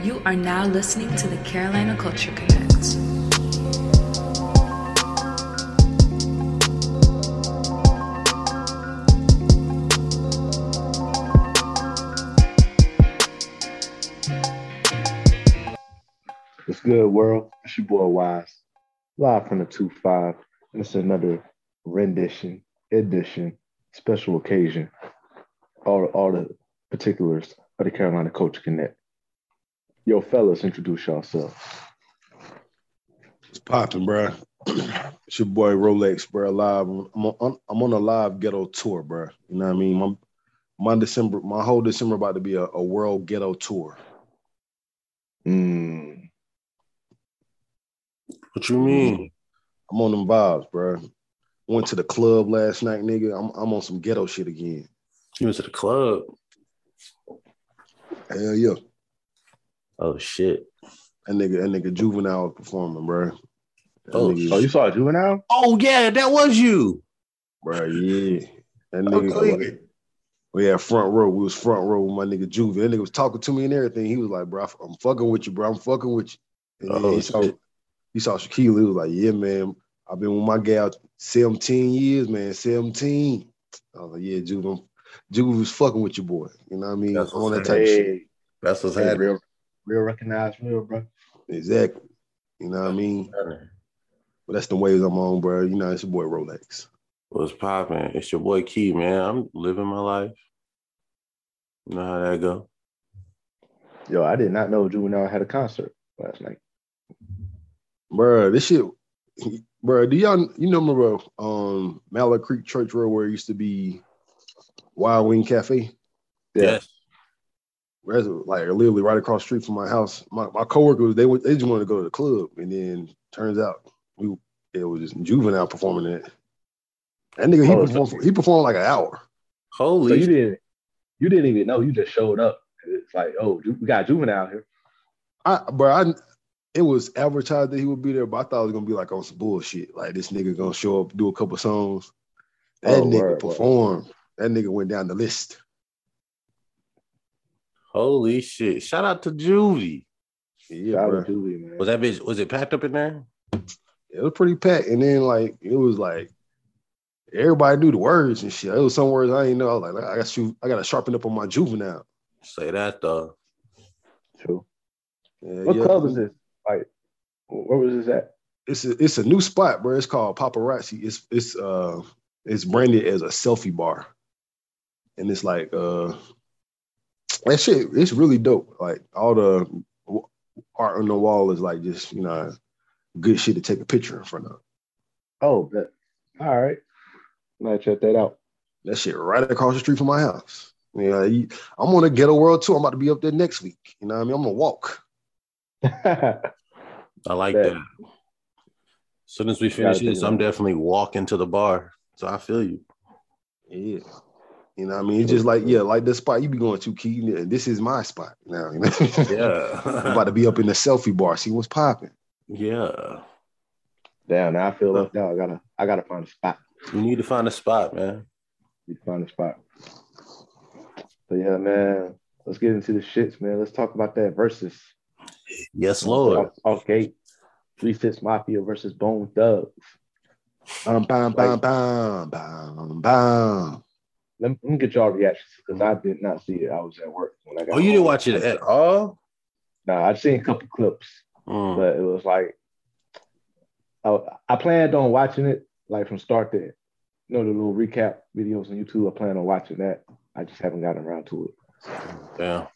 You are now listening to the Carolina Culture Connect. What's good, world? It's your boy Wise, live from the 2 5. And it's another rendition, edition, special occasion. All, all the particulars of the Carolina Culture Connect. Yo, fellas, introduce yourselves. It's popping, bro. it's your boy Rolex, bro. Live. I'm on, I'm on a live ghetto tour, bro. You know what I mean? My, my December, my whole December about to be a, a world ghetto tour. Mm, What you mean? I'm on them vibes, bro. Went to the club last night, nigga. I'm I'm on some ghetto shit again. You went to the club? Hell yeah. Oh shit! That nigga, that nigga juvenile performing, bro. That Oh, nigga, oh, you saw Juvenile? Oh yeah, that was you. bro, yeah. That oh, nigga, Okay. we had front row. We was front row with my nigga Juvie. That nigga was talking to me and everything. He was like, bro, I'm fucking with you, bro. I'm fucking with you. And then Oh, he saw shit. he saw Shaquille. He was like, yeah, man. I've been with my gal 17 years, man. 17. I was like, yeah, Juvie. I'm- Juvie was fucking with your boy. You know what I mean? That's On that what's type of shit. That's what's hey, happening. real, real recognized, real, bro. Exactly. You know what I mean? But that's the ways I'm on, bro. You know, it's your boy Rolex. What's popping? It's your boy Key, man. I'm living my life. You know how that go? Yo, I did not know Juvenile had a concert last night. Bro, this shit, bro. Do y'all you know remember um Mallard Creek Church Road where it used to be Wild Wing Cafe? Yeah. Yes. Whereas like literally right across the street from my house. My my coworkers they went they just wanted to go to the club, and then turns out we it was just juvenile performing it. That nigga he Oh, performed he performed like an hour. So Holy you didn't, you didn't even know. You just showed up. It's like, oh, we got Juvenile here. I bro, I it was advertised that he would be there, but I thought it was gonna be like on some bullshit. Like this nigga gonna show up, do a couple songs. That Oh, nigga word, word. performed. That nigga went down the list. Holy shit. Shout out to Juvie. Yeah, Shout bro. out to Julie, man. Was that bitch was it packed up in there? It was pretty packed. And then like it was like everybody knew the words and shit. It was some words I didn't know. I was like, I got to I gotta sharpen up on my juvenile. Say that though. True. Yeah, What yeah. club is this? Like, where was this at? It's a, it's a new spot, bro. It's called Paparazzi. It's it's uh it's branded as a selfie bar. And it's like uh that shit, it's really dope. Like all the art on the wall is like just, you know, good shit to take a picture in front of. Oh, that, all right. Might check that out. That shit right across the street from my house. You know, you- I'm on a ghetto world too. I'm about to be up there next week. You know what I mean? I'm gonna walk. I like Bet. that. As soon as we finish this, I'm definitely walking to the bar. So I feel you. Yeah. You know what I mean? It's just like, yeah, like the spot you be going to, Key. This is my spot now. You know? I'm Yeah. about to be up in the selfie bar, see what's popping. yeah. Damn, now I feel left out. I gotta, I gotta find a spot. You need to find a spot, man. Need to find a spot. But yeah, man, let's get into the shits, man. Let's talk about that versus Yes, Lord. Okay, off gate. Three Six Mafia versus Bone Thugs. Bam, bam, bam, bam, bam, bam. Let me, let me get y'all reactions because I did not see it. I was at work when I got. Oh, you didn't watch it at all? Nah, I've seen a couple clips, Mm. but it was like I, I planned on watching it like from start to you know the little recap videos on YouTube. I plan on watching that. I just haven't gotten around to it. Damn.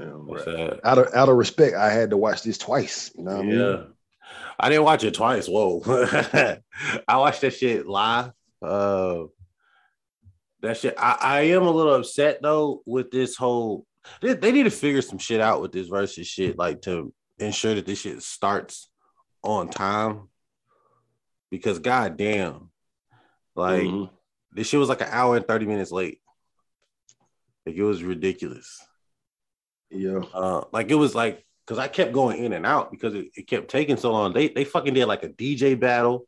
Yeah, What's bro. that? Out of out of respect, I had to watch this twice. You know what I mean? Yeah. I didn't watch it twice. Whoa. I watched that shit live. Uh that shit. I, I am a little upset though with this whole they, they need to figure some shit out with this versus shit, like to ensure that this shit starts on time. Because goddamn, like Mhm. this shit was like an hour and 30 minutes late. Like it was ridiculous. Yeah. Uh, like it was like because I kept going in and out because it, it kept taking so long. They they fucking did like a DJ battle.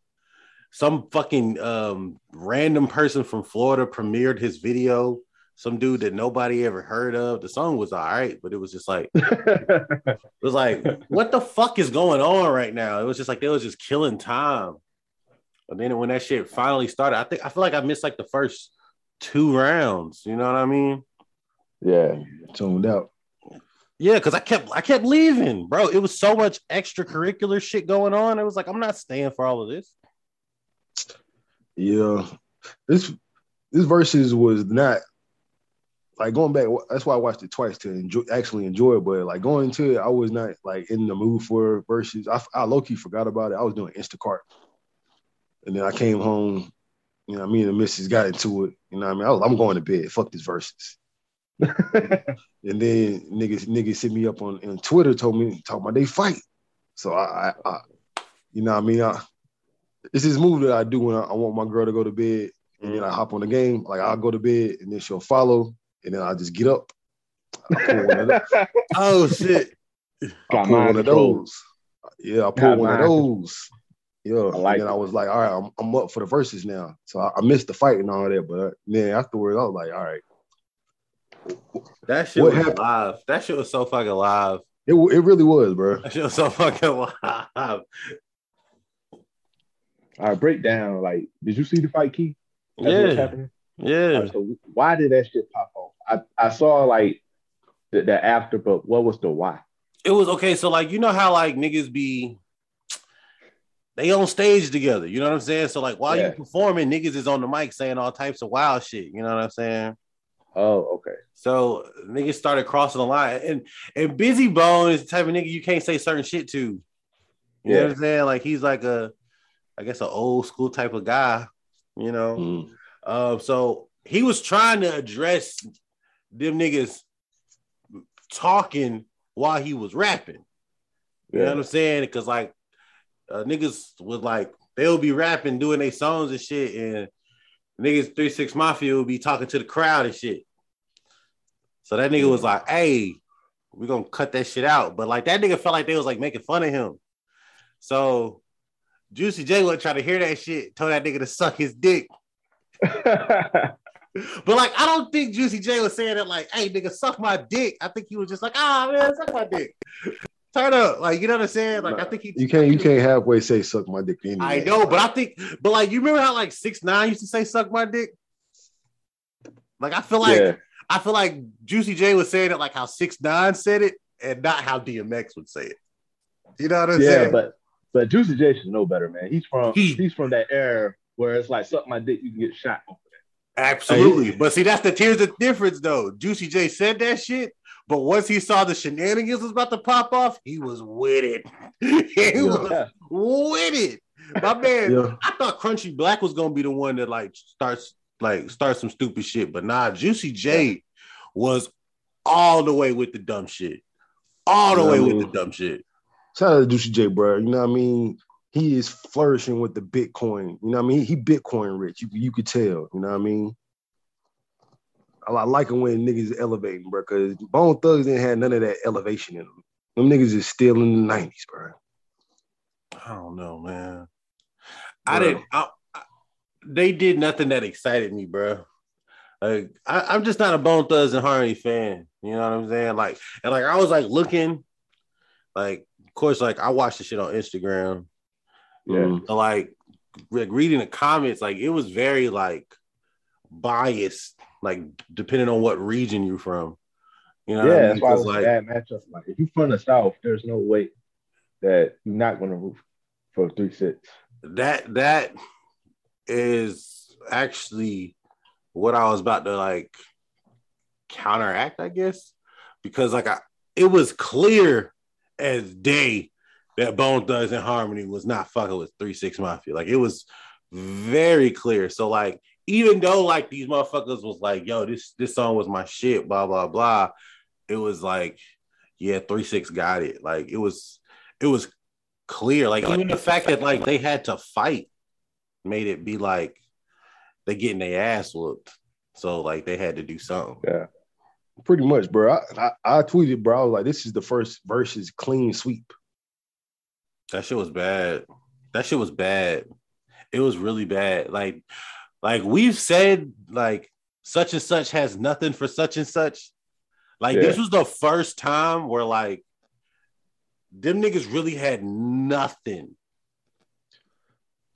Some fucking um random person from Florida premiered his video some dude that nobody ever heard of. The song was all right, but it was just like it was like, what the fuck is going on right now? It was just like they was just killing time. But then when that shit finally started, I think I feel like I missed like the first two rounds. You know what I mean? yeah. tuned out. Yeah, because I kept I kept leaving, bro. It was so much extracurricular shit going on. It was like I'm not staying for all of this. Yeah, this this verses was not like going back. That's why I watched it twice to enjoy, actually enjoy it. But like going into it, I was not like in the mood for verses. I, I low key forgot about it. I was doing Instacart, and then I came home. You know, me and the missus got into it. You know, what I mean, I was, I'm going to bed. Fuck these verses. And then niggas niggas hit me up on, on Twitter, told me talk about they fight. So I, I, I you know, what I mean, I, it's this move that I do when I, I want my girl to go to bed, and then I mm. hop on the game. Like I'll go to bed, and then she'll follow, and then I just get up. I pull one of. Oh shit. I Got pull one of those. Yeah, I pull Got one of those. Yeah, I like and then I was like, all right, I'm, I'm up for the verses now. So I, I missed the fight and all that, but uh, then afterwards, I was like, all right, That shit What was happened? live. That shit was so fucking live. it, it really was, bro. That shit was so fucking live. All right, break down. Like, did you see the fight, Key? That's what's Yeah, happening. Yeah. right, so why did that shit pop off? I, I saw like the, the after, but what was the why? It was okay. So like you know how like niggas be they on stage together. You know what I'm saying? So like while Yeah. you performing, niggas is on the mic saying all types of wild shit. You know what I'm saying? Oh, okay. So niggas started crossing the line, and and Bizzy Bone is the type of nigga you can't say certain shit to. You know Yeah. what I'm saying? Like he's like a, I guess, an old school type of guy. You know. Mm. Um, so he was trying to address them niggas talking while he was rapping. You know what I'm saying? Because like uh, niggas was like they'll be rapping, doing their songs and shit, and niggas three six mafia will be talking to the crowd and shit. So that nigga was like, "Hey, we're gonna cut that shit out," but like that nigga felt like they was like making fun of him. So Juicy J would try to hear that shit, told that nigga to suck his dick. But like, I don't think Juicy J was saying it like, "Hey, nigga, suck my dick." I think he was just like, "Ah, man, suck my dick." Turn up, like you know what I'm saying? Like, I think he. You can't you can't halfway say suck my dick anyway. I know, but I think, but like, you remember how like six nine used to say "suck my dick"? Like, I feel like yeah. I feel like Juicy J was saying it like how six nine said it, and not how DMX would say it. You know what I'm Yeah, saying? but but Juicy J should know better, man. He's from He- he's from that era where it's like suck my dick, you can get shot. Over that. Absolutely. But see, that's the here's the difference though. Juicy J said that shit, but once he saw the shenanigans was about to pop off, he was with it. he was with it. My man, Yeah. I thought Crunchy Black was gonna be the one that like starts like start some stupid shit, but nah, Juicy J was all the way with the dumb shit. All the Yeah, way with the dumb shit. Shout out to Juicy J, bro. You know what I mean? He is flourishing with the Bitcoin. You know what I mean? He Bitcoin rich. You you could tell. You know what I mean? I, I like it when niggas elevating, bro. Because Bone Thugs didn't have none of that elevation in them. Them niggas is still in the nineties, bro. I don't know, man. I didn't. I, I- they did nothing that excited me, bro. Like I, I'm just not a Bone Thugs and Harmony fan. You know what I'm saying? Like, and like I was like looking, like of course, like I watched the shit on Instagram. Yeah. Mm. So, like, like reading the comments, like it was very like biased, like depending on what region you're from. You know, what I yeah, mean? that's why it 'Cause, was like, a bad matchup. Like if you're from the South, there's no way that you're not gonna root for three six. that that is actually what I was about to like counteract, I guess, because like I, it was clear as day that Bone Thugs and Harmony was not fucking with Three Six Mafia. Like it was very clear. So like even though like these motherfuckers was like, yo, this this song was my shit, blah blah blah, it was like, yeah, Three Six got it. Like it was it was clear. Like even the fact that like they had to fight made it be like they getting their ass whooped. So like they had to do something. Yeah. Pretty much, bro. I, I, I tweeted, bro. I was like, this is the first versus clean sweep. That shit was bad. That shit was bad. It was really bad. Like, like we've said, like such and such has nothing for such and such. Like Yeah. this was the first time where like them niggas really had nothing.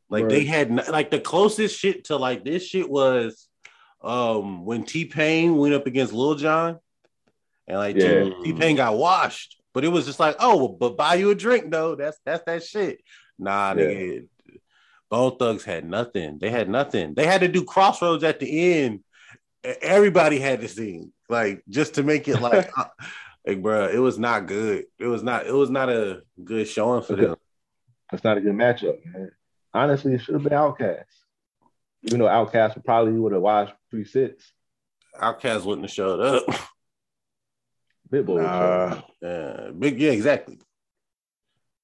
Like they had like the closest shit to like this shit was um when T Pain went up against Lil Jon, and like Yeah. T Pain got washed, but it was just like, oh, well, but buy you a drink though. That's that's that shit. Nah, Yeah. nigga. Bone Thugs had nothing. They had nothing. They had to do Crossroads at the end. Everybody had to sing, like just to make it like, uh, like, bro, it was not good. It was not. It was not a good showing for Okay. them. That's not a good matchup, man. Honestly, it should have been OutKast. Even though OutKast would probably would have watched three six. OutKast wouldn't have showed up. Big boy. Nah, Yeah, big. Yeah, exactly.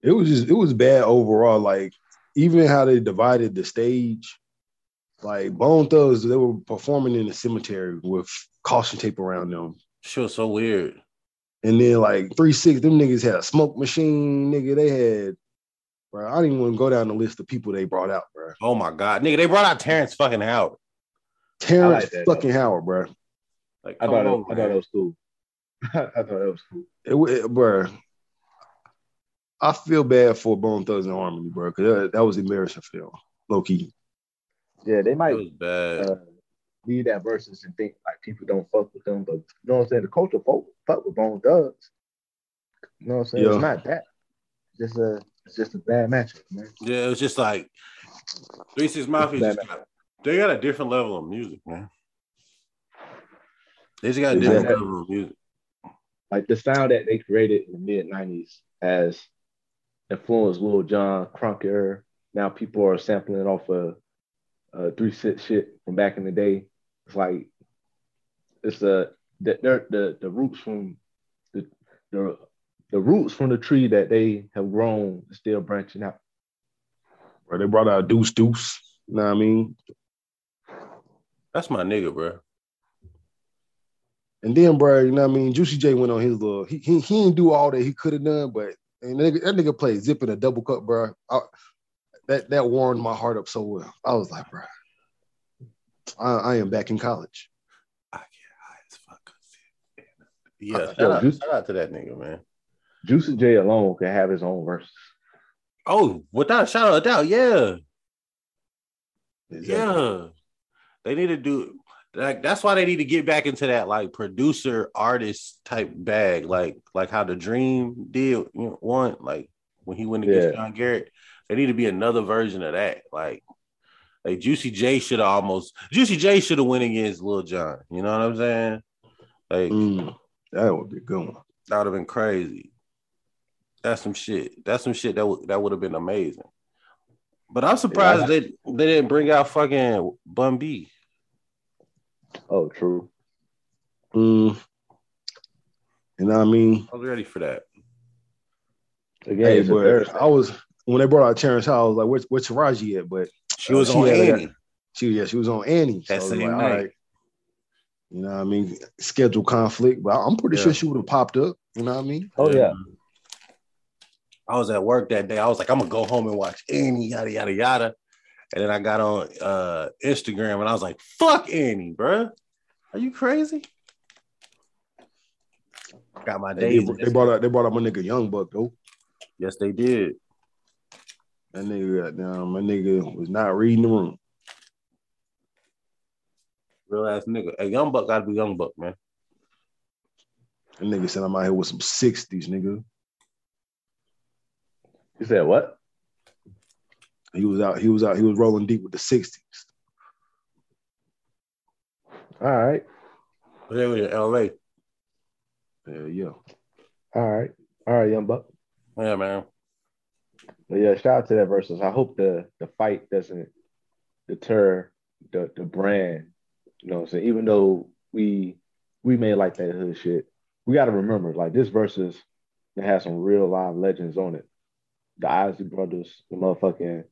it was just it was bad overall. Like even how they divided the stage, like Bone Thugs, they were performing in the cemetery with caution tape around them. Was so weird. And then like three six, them niggas had a smoke machine, nigga. They had, bro. I didn't even want to go down the list of people they brought out, bro. Oh my god, nigga, they brought out Terrence fucking Howard. Terrence like that, fucking Howard, bro. Like, I come thought, it, I thought man. it was cool. I thought it was cool. It, wa- it, bro. I feel bad for Bone Thugs and Harmony, bro, because that, that was embarrassing for them, low key. Yeah, they It might was bad. uh, leave that versus and think like people don't fuck with them, but you know what I'm saying? The culture fuck, fuck with Bone Thugs. You know what I'm saying? Yeah. It's not that. It's just a it's just a bad matchup, man. yeah, it was just like Three Six Mafia. Just got, they got a different level of music, man. They just got a Yeah. different level of music. Like the sound that they created in the mid '90s has influenced Lil Jon, Crunk era. Now people are sampling it off of uh, three six shit from back in the day. It's like it's a the they're- the the roots from the the the roots from the tree that they have grown is still branching out. Bro, they brought out Deuce Deuce. You know what I mean? That's my nigga, bro. And then, bro, you know what I mean? Juicy J went on his little. He he, he didn't do all that he could have done, but and that, nigga, that nigga played zip in a double cup, bro. I, that that warmed my heart up so well. I was like, bro, I, I am back in college. I get high as fuck. Yeah, Uh, shout, yo, out, Juice- shout out to that nigga, man. Juicy J alone can have his own verses. Oh, without a shadow of doubt, yeah. Exactly. Yeah. They need to do like that's why they need to get back into that like producer artist type bag, like like how the dream did you know, one, like when he went against Yeah. Sean Garrett. They need to be another version of that. Like like Juicy J should have almost Juicy J should have went against Lil Jon. You know what I'm saying? Like Mm, that would be a good one. that would have been crazy. That's some shit. That's some shit that would that would have been amazing. But I'm surprised they they didn't bring out fucking Bun B. Oh, true. Mm, you know what I mean? I was ready for that. Again, Hey, but I was when they brought out Terrence Howard, I was like, where's, where's Taraji at? But She was She on had a- Annie. she, yeah, she was on Annie. That I was same like, night. right. You know what I mean? Schedule conflict, but I'm pretty Yeah. sure she would have popped up. You know what I mean? oh yeah. I was at work that day. I was like, I'm gonna go home and watch Annie, yada yada yada. And then I got on uh Instagram and I was like, fuck Annie, bruh. Are you crazy? Got my They, they brought out they brought up my nigga Young Buck though. yes, they did. That nigga, goddamn, my nigga was not reading the room. Real ass nigga. Hey, young buck gotta be young buck, man. That nigga said I'm out here with some 60s, nigga. You said what? He was out, he was out, he was rolling deep with the 60s. All right. They were in LA. Yeah, yeah. All right. All right, young buck. Yeah, man. But yeah, shout out to that versus. I hope the the fight doesn't deter the the brand. You know what I'm saying? Even though we we may like that hood shit, we gotta remember like this versus that has some real live legends on it. The Isley brothers, the motherfucking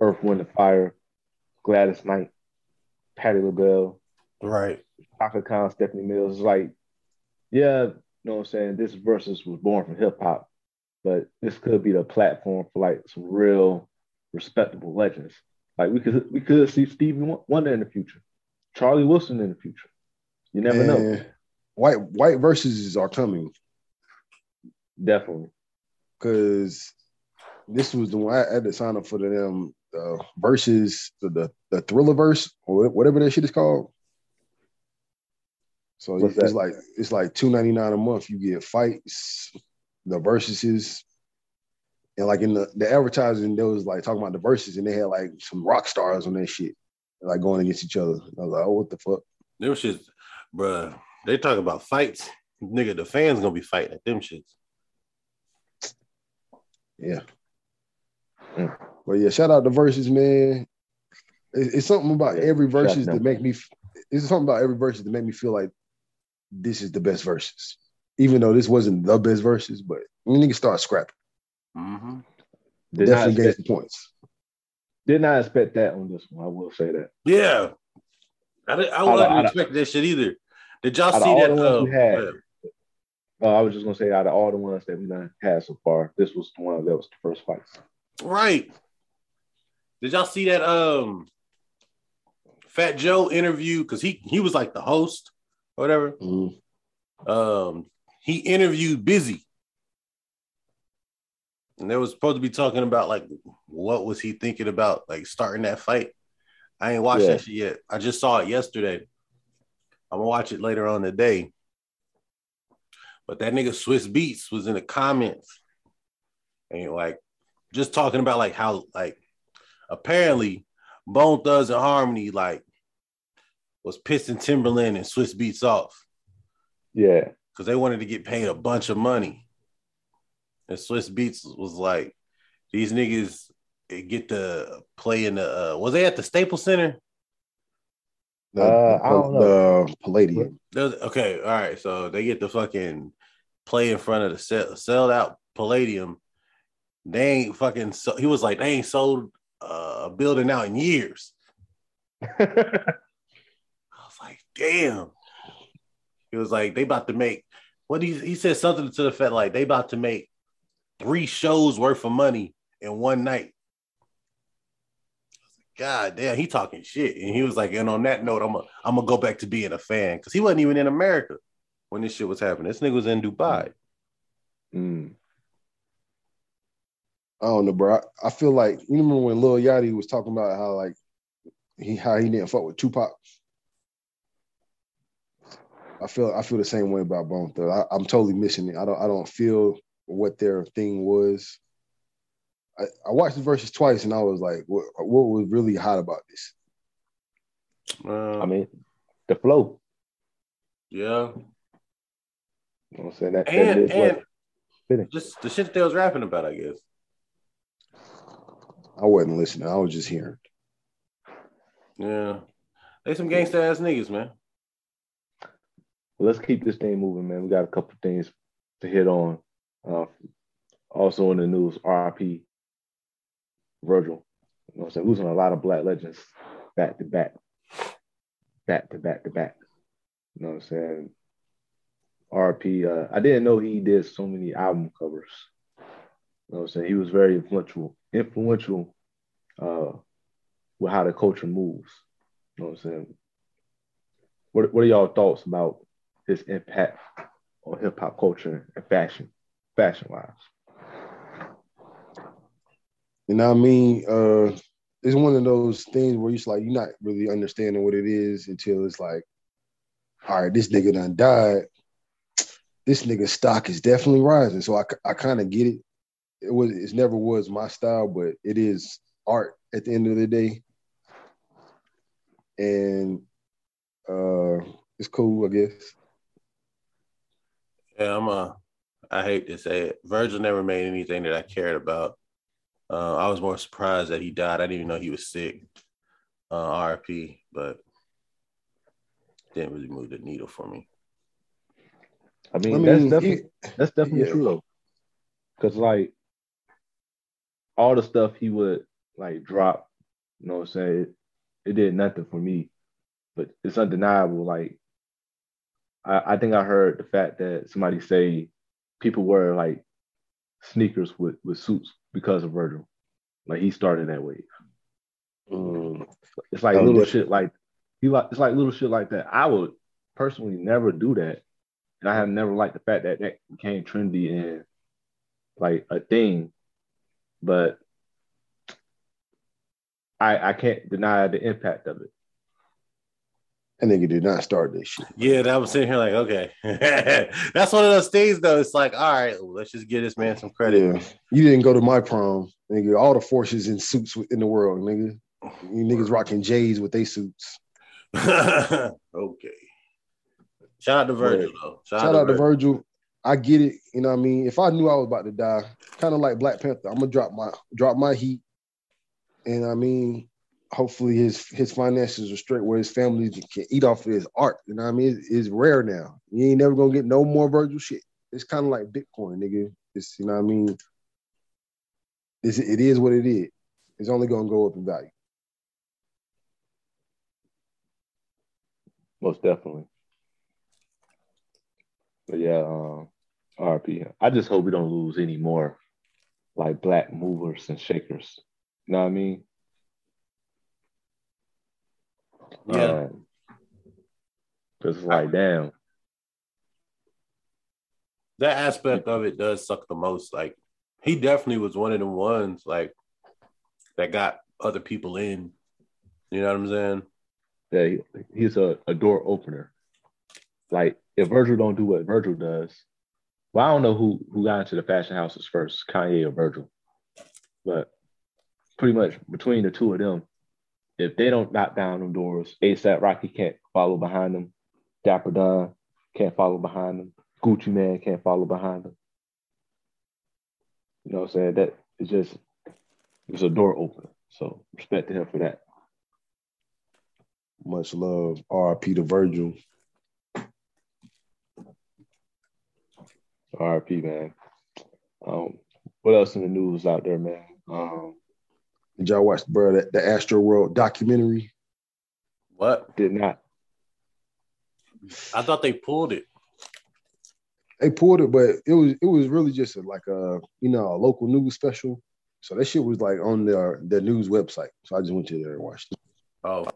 Earth, Wind, and Fire, Gladys Knight, Patti LaBelle, Right. Chaka Khan, Stephanie Mills. It's like, yeah, you know what I'm saying? This versus was born from hip hop, but this could be the platform for like some real respectable legends. Like we could we could see Stevie Wonder in the future, Charlie Wilson in the future. You never know. White white verses are coming Definitely. because this was the one I had to sign up for them um, uh, verses the, the the thriller verse or whatever that shit is called. So What's it's that? like it's like two ninety nine a month. You get fights, the verses, and like in the the advertising, there was like talking about the verses, and they had like some rock stars on that shit, like going against each other. I was like, oh, what the fuck? Them shits, bruh. They talk about fights. Nigga, the fans gonna be fighting at them shits. Yeah. Mm. But yeah, shout out to verses, man. It- It's, something about Yeah, every verses that make me. It's something about every verses that make me feel like this is the best verses, even though this wasn't the best verses. But when niggas start scrapping, Mm-hmm. Definitely gains expect, some points. did not expect that on this one. I will say that. Yeah. I, didn't, I Out of- wasn't out of- expecting that shit either. Did y'all see that? uh, had, Uh, I was just gonna say, out of all the ones that we done had so far, this was the one that was the first fight. right. Did y'all see that? Um, Fat Joe interview because he he was like the host or whatever. Mhm. Um, he interviewed Bizzy, and they was supposed to be talking about like what was he thinking about like starting that fight. I ain't watched Yeah. that shit yet. I just saw it yesterday. I'm gonna watch it later on today. But that nigga Swizz Beatz was in the comments and like just talking about like how like apparently Bone Thugs and Harmony like was pissing Timbaland and Swizz Beatz off Yeah, because they wanted to get paid a bunch of money. And Swizz Beatz was like, these niggas get to play in the uh, was they at the Staples Center? The, Uh, I don't the Palladium. There's, okay, all right. So they get to fucking play in front of the sell, sold out Palladium. They ain't fucking. So, he was like, they ain't sold uh, building out in years. I was like, damn. He was like, they about to make what he he said something to the fact like they about to make three shows worth of money in one night. God damn, he talking shit. And he was like, and on that note, I'm gonna I'm gonna go back to being a fan because he wasn't even in America when this shit was happening. This nigga was in Dubai. Mm. I don't know, bro. I, I feel like you remember when Lil Yachty was talking about how like he how he didn't fuck with Tupac. I feel I feel the same way about Bone Thugs. I, I'm totally missing it. I don't I don't feel what their thing was. I, I watched the verses twice and I was like, what what was really hot about this? Uh, I mean, the flow. yeah, You know what I'm saying? That, that and is and fitting. just the shit that they was rapping about, I guess. I wasn't listening. I was just hearing. Yeah, they some gangsta ass niggas, man. let's keep this thing moving, man. We got a couple things to hit on. Uh, also in the news, RP Virgil. You know what I'm saying? Losing a lot of black legends back to back. Back to back to back. You know what I'm saying? RP, uh, I didn't know he did so many album covers. You know what I'm saying? He was very influential, influential uh, with how the culture moves. You know what I'm saying? What, what are y'all thoughts about his impact on hip hop culture and fashion, fashion wise. You know what I mean? Uh it's one of those things where you're like, you're not really understanding what it is until it's like, all right, this nigga done died. This nigga stock is definitely rising. So I, I kind of get it. It was it never was my style, but it is art at the end of the day. And uh it's cool, I guess. Yeah, I'm uh I hate to say it. Virgil never made anything that I cared about. Uh, I was more surprised that he died. I didn't even know he was sick. Uh, RP, but didn't really move the needle for me. I mean, I mean, that's definitely he- that's definitely yeah. true though, because like all the stuff he would like drop, you know what I'm saying? It, it did nothing for me, but it's undeniable. Like I, I think I heard the fact that somebody say people wear like sneakers with with suits because of Virgil. Like he started that wave. Mm, It's like Oh, little shit like he like it's like little shit like that. I would personally never do that, and I have never liked the fact that that became trendy and like a thing. But I I can't deny the impact of it. That nigga did not start this shit. Yeah, that was sitting here like, okay, that's one of those things though. It's like, all right, let's just give this man some credit. Yeah. You didn't go to my prom, nigga. All the forces in suits in the world, nigga. You niggas rocking J's with they suits. okay. Shout out to Virgil though. Shout, out to Virgil. I get it. You know what I mean? If I knew I was about to die, kind of like Black Panther, I'm gonna drop my drop my heat. And I mean, hopefully his his finances are straight where his family can eat off of his art. You know what I mean? It's, it's rare now. You ain't never gonna get no more Virgil shit. It's kind of like Bitcoin, nigga. It's you know what I mean. It's, it is what it is. It's only gonna go up in value. Most definitely. But yeah, um, RP. I just hope we don't lose any more like black movers and shakers. You know what I mean? Yeah. Because it's like, damn. That aspect of it does suck the most. Like he definitely was one of the ones like that got other people in. You know what I'm saying? Yeah, he, he's a, a door opener. Like if Virgil don't do what Virgil does, well, I don't know who who got into the fashion houses first, Kanye or Virgil, but pretty much between the two of them, if they don't knock down them doors, ASAP Rocky can't follow behind them, Dapper Dan can't follow behind them, Gucci Mane can't follow behind them. You know what I'm saying? That is just it's a door opener. So respect to him for that. Much love, RP to Virgil. RP, man. Um, what else in the news out there, man? Um, Did y'all watch, bro, the, the Astro World documentary? What? did not. I thought they pulled it. They pulled it, but it was it was really just a, like a you know a local news special. So that shit was like on their their news website. So I just went to there and watched it. Oh,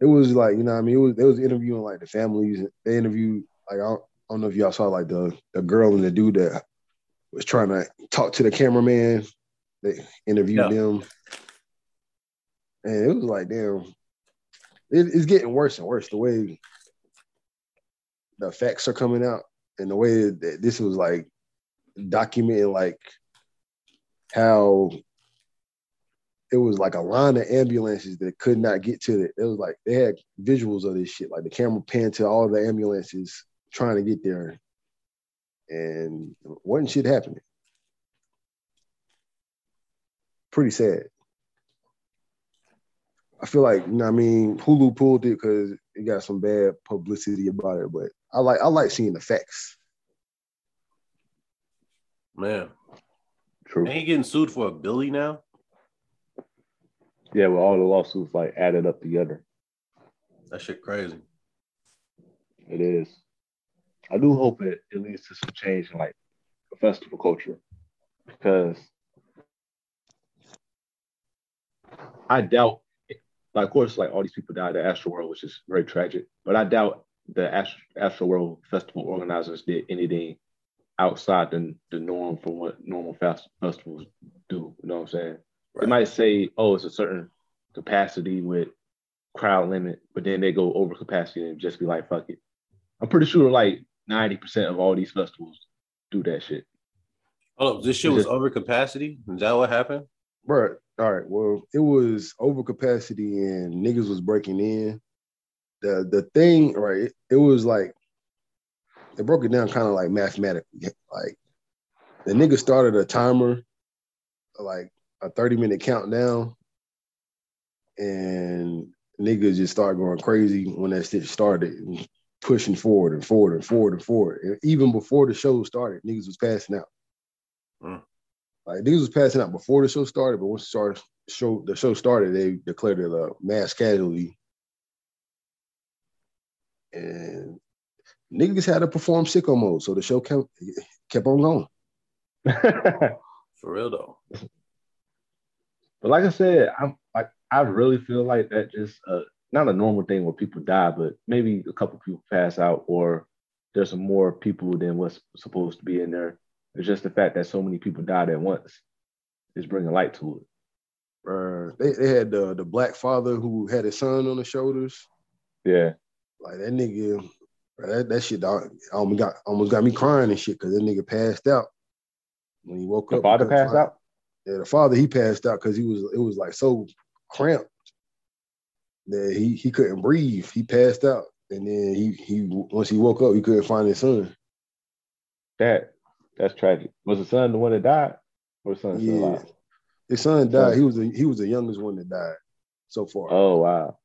It was like you know what I mean. It was they was interviewing like the families. They interviewed like I don't, I don't know if y'all saw like the the girl and the dude that was trying to talk to the cameraman. They interviewed Yeah. them, and it was like damn. It, it's getting worse and worse the way the facts are coming out and the way that this was like documenting like how it was like a line of ambulances that could not get to it. It was like they had visuals of this shit. Like the camera panned to all the ambulances trying to get there, and wasn't shit happening. Pretty sad. I feel like, you know what I mean, Hulu pulled it because it got some bad publicity about it, but I like I like seeing the facts. man. True. Ain't he getting sued for a billy now? Yeah, well, all the lawsuits like added up together. That shit crazy. It is. I do hope it, it leads to some change in like the festival culture because I doubt, like, of course, like all these people died at Astro World, which is very tragic, but I doubt the Astro, Astro World festival organizers did anything outside the, the norm for what normal fest, festivals do. You know what I'm saying? They might say, oh, it's a certain capacity with crowd limit, but then they go over capacity and just be like, fuck it. I'm pretty sure like 90% of all these festivals do that shit. Hold up, this shit was over capacity. Is that what happened? Bro, all right. Well, it was over capacity and niggas was breaking in. The the thing, right? It, it was like they broke it down kind of like mathematically. Like the nigga started a timer, like a 30 minute countdown, and niggas just started going crazy when that shit started, and pushing forward and forward and forward and forward. And even before the show started, niggas was passing out. Mm. Like niggas was passing out before the show started, but once the started, show the show started, they declared it a mass casualty. And niggas had to perform sicko mode, so the show kept kept on going. For real though. But like I said, I'm like I really feel like that just uh, not a normal thing where people die, but maybe a couple people pass out, or there's some more people than what's supposed to be in there. It's just the fact that so many people died at once is bringing light to it. Uh, they, they had the the black father who had his son on the shoulders. Yeah, Like that nigga, that, that shit dog, almost got almost got me crying and shit because that nigga passed out when he woke the up. he father passed out. Yeah, the father he passed out because he was it was like so cramped that he he couldn't breathe. He passed out, and then he he once he woke up, he couldn't find his son. That that's tragic. Was the son the one that died, or son Yeah, alive? his son died. He was the he was the youngest one that died so far. Oh wow.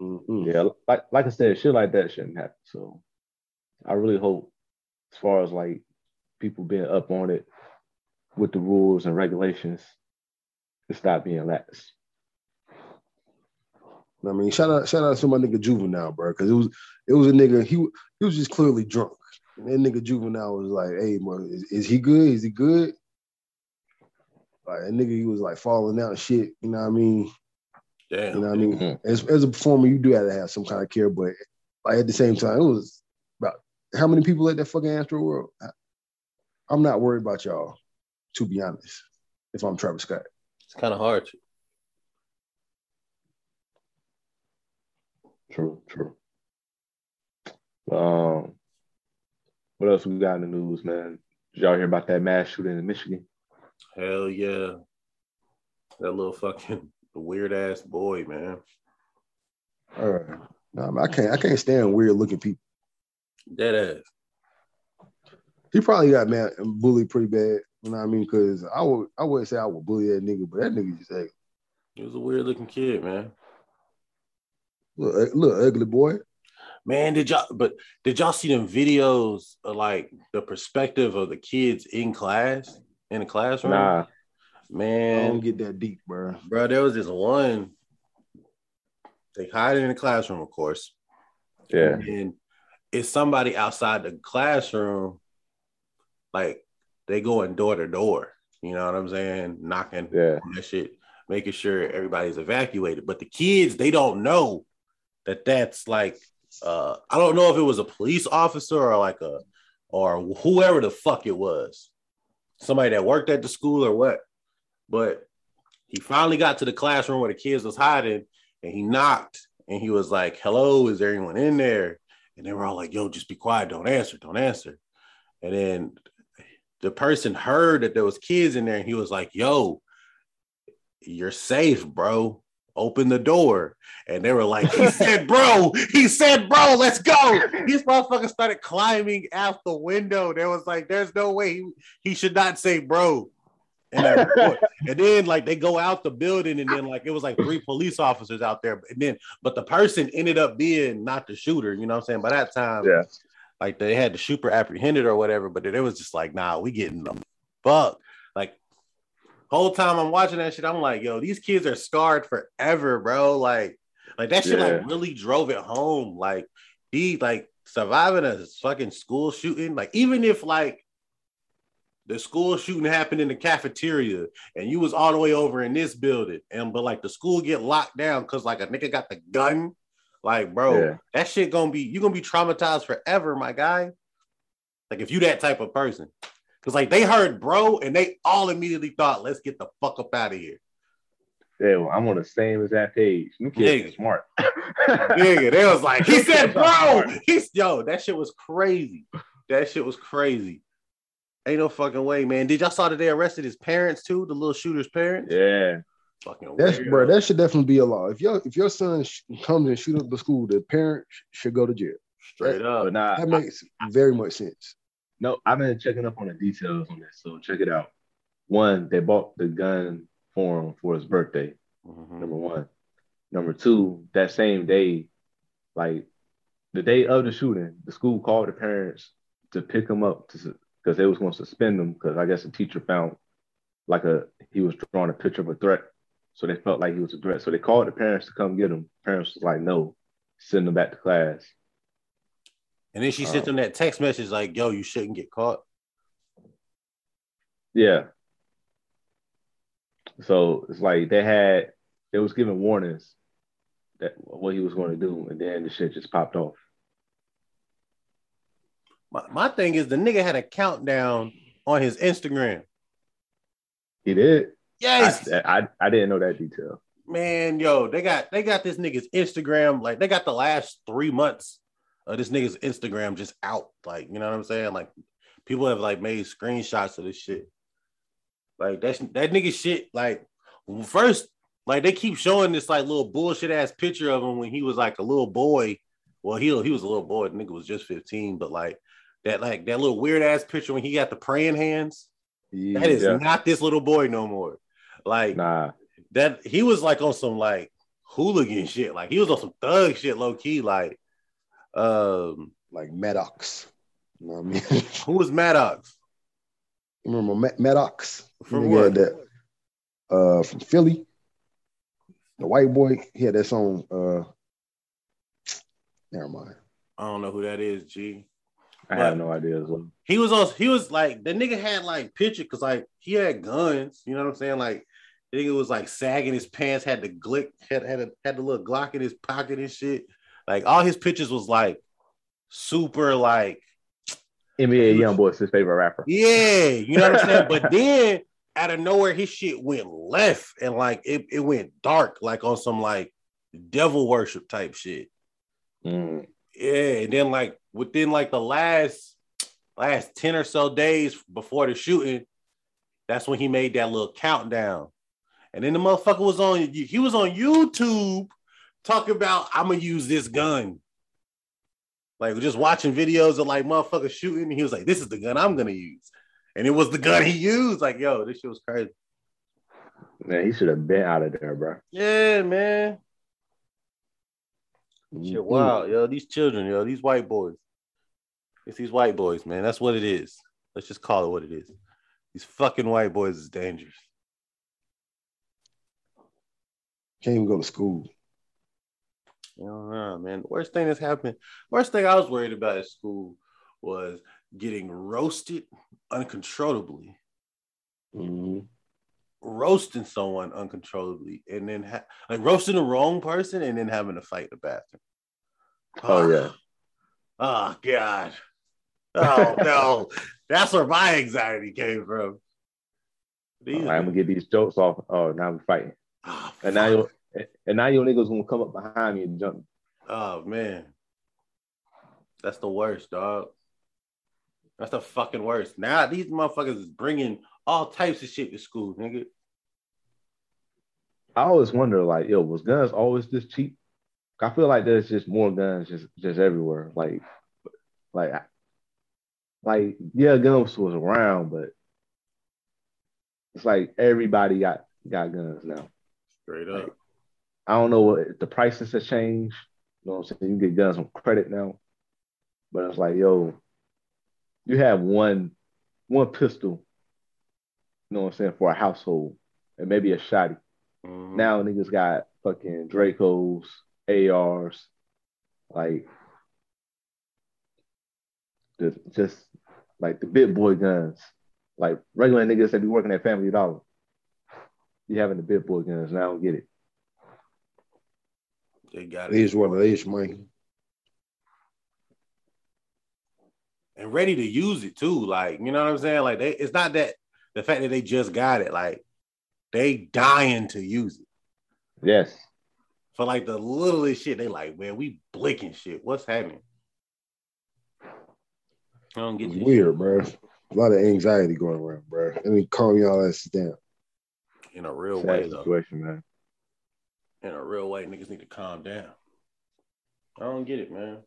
Mhm. Yeah, like like I said, shit like that shouldn't happen. So I really hope, as far as like people being up on it with the rules and regulations, to stop being lax. I mean, shout out, shout out to my nigga Juvenile, bro, because it was it was a nigga. He he was just clearly drunk. And that nigga Juvenile was like, "Hey, man, is, is he good? Is he good?" Like that nigga, he was like falling out and shit. You know what I mean? Damn. You know what I mean? Mhm. As as a performer, you do have to have some kind of care, but like at the same time, it was about how many people at that fucking Astro World. I, I'm not worried about y'all, to be honest. If I'm Travis Scott, It's kind of hard. True, true. Um, what else we got in the news, man? Did y'all hear about that mass shooting in Michigan? Hell yeah. That little fucking weird ass boy, man. all right. Nah, man, I can't I can't stand weird looking people. Dead ass. He probably got mad and bullied pretty bad. You know what I mean? Because I would I wouldn't say I would bully that nigga, but that nigga just like He was a weird looking kid, man. look, look ugly boy. Man, did y'all but did y'all see them videos of like the perspective of the kids in class in the classroom? Nah, I Man, don't get that deep, bro. bro, there was this one. They hide it in the classroom, of course. yeah, And it's somebody outside the classroom, like they going door to door. You know what I'm saying? Knocking yeah, on that shit, making sure everybody's evacuated. But the kids, they don't know that that's like, uh, I don't know if it was a police officer or like a, or whoever the fuck it was, somebody that worked at the school or what. But he finally got to the classroom where the kids was hiding, and he knocked, and he was like, "Hello, is there anyone in there?" And they were all like, "Yo, just be quiet, don't answer, don't answer." And then the person heard that there was kids in there, and he was like, "Yo, you're safe, bro. Open the door." And they were like, "He said, bro. He said, bro. Let's go." These motherfuckers started climbing out the window. There was like, "There's no way he, he should not say, bro." And, then- and then like they go out the building, and then like it was like three police officers out there. And then, but the person ended up being not the shooter. You know what I'm saying? By that time, yeah. Like they had the super apprehended or whatever, but it was just like, nah, we getting them fuck. Like whole time I'm watching that shit, I'm like, yo, these kids are scarred forever, bro. Like, like that shit Yeah. like really drove it home. Like he like surviving a fucking school shooting. Like, even if like the school shooting happened in the cafeteria and you was all the way over in this building, and but like the school get locked down because like a nigga got the gun. Like, bro, Yeah. that shit gonna be you gonna be traumatized forever, my guy. Like if you that type of person. Cause like they heard bro and they all immediately thought, let's get the fuck up out of here. Yeah, well, I'm on the same exact page. You kids Nigga. smart. Nigga, they was like, he said bro. He's yo, that shit was crazy. That shit was crazy. Ain't no fucking way, man. Did y'all saw that they arrested his parents too? The little shooter's parents? Yeah, Fucking That's weirdo. bro. That should definitely be a law. If your if your son sh- comes and shoot up the school, the parent sh- should go to jail. straight but up. nah, That makes very much sense. no, I've been checking up on the details on this. So check it out. One, they bought the gun for him for his birthday. Mhm. Number one. Number two, that same day, like the day of the shooting, the school called the parents to pick him up to because they was going to suspend him because I guess the teacher found like a he was drawing a picture of a threat, so they felt like he was a threat. So they called the parents to come get him. Parents was like, no, send him back to class. And then she sent um, Oh. them that text message like, yo, you shouldn't get caught. Yeah. So it's like they had it was giving warnings that what he was going to do, and then the shit just popped off. My, my thing is the nigga had a countdown on his Instagram. He did. Yes, I, I I didn't know that detail. man, yo, they got they got this nigga's Instagram, like they got the last three months of this nigga's Instagram just out. Like, you know what I'm saying? Like people have like made screenshots of this shit. Like that's that nigga shit, like first, like they keep showing this like little bullshit ass picture of him when he was like a little boy. Well, he he was a little boy, the nigga was just 15, but like that, like that little weird ass picture when he got the praying hands. That is not this little boy no more. Like Nah, that he was like on some like hooligan shit. Like he was on some thug shit, low key. Like, um, Like Maddox. You know what I mean? who was Maddox? Remember Ma- Maddox? From what? that uh from Philly. The white boy, he had that song uh never mind. I don't know who that is. G. I But- have no idea as well. He was on. He was like the nigga had like picture because like he had guns. You know what I'm saying? Like the nigga was like sagging his pants, had the glick, had had a, had the little Glock in his pocket and shit. Like all his pictures was like super like NBA Young YoungBoy's his favorite rapper. Yeah, you know what I'm saying? but then out of nowhere, his shit went left and like it, it went dark, like on some like devil worship type shit. Mm. Yeah, and then like within like the last last 10 or so days before the shooting, that's when he made that little countdown. And then the motherfucker was on he was on YouTube talking about I'm gonna use this gun. Like just watching videos of like motherfuckers shooting. And he was like, This is the gun I'm gonna use. And it was the gun he used. Like, yo, this shit was crazy. Man, he should have been out of there, bro. Yeah, man. Shit, Mhm. wow, yo, these children, yo, these white boys. It's these white boys, man. That's what it is. Let's just call it what it is. These fucking white boys is dangerous. Can't even go to school. I don't know, man. The worst thing that's happened, worst thing I was worried about at school was getting roasted uncontrollably, Mhm. roasting someone uncontrollably, and then ha- like roasting the wrong person and then having to fight in the bathroom. Oh, ah. yeah. Oh God. Oh no. That's where my anxiety came from. These- I'm gonna get these jokes off. Oh, now we're fighting. Oh, And now fuck. and now your niggas gonna come up behind me and jump. oh man. That's the worst, dog. That's the fucking worst. Now these motherfuckers is bringing all types of shit to school, nigga. I always wonder, like, yo, was guns always this cheap? I feel like there's just more guns just just everywhere. Like, like, like, yeah, guns was around, but it's like everybody got got guns now. Straight up. I don't know what the prices have changed. You know what I'm saying? You get guns on credit now, but it's like, yo, you have one one pistol. You know what I'm saying for a household, and maybe a shotty. Mhm. Now niggas got fucking Dracos, ARs, like just, just like the big boy guns, like regular niggas that be working at Family Dollar. You having the big boy guns now? I don't get it. They got It it. is what it is, man. And ready to use it too. Like, you know what I'm saying? Like they it's not that the fact that they just got it, like they dying to use it. Yes, For like the littlest shit, they like, man, we blinking shit. What's happening? I don't get It's this weird, bro. A lot of anxiety going around, bro. Let me calm y'all asses down. in a real sad way though. situation, man. In a real way, niggas need to calm down. I don't get it, man.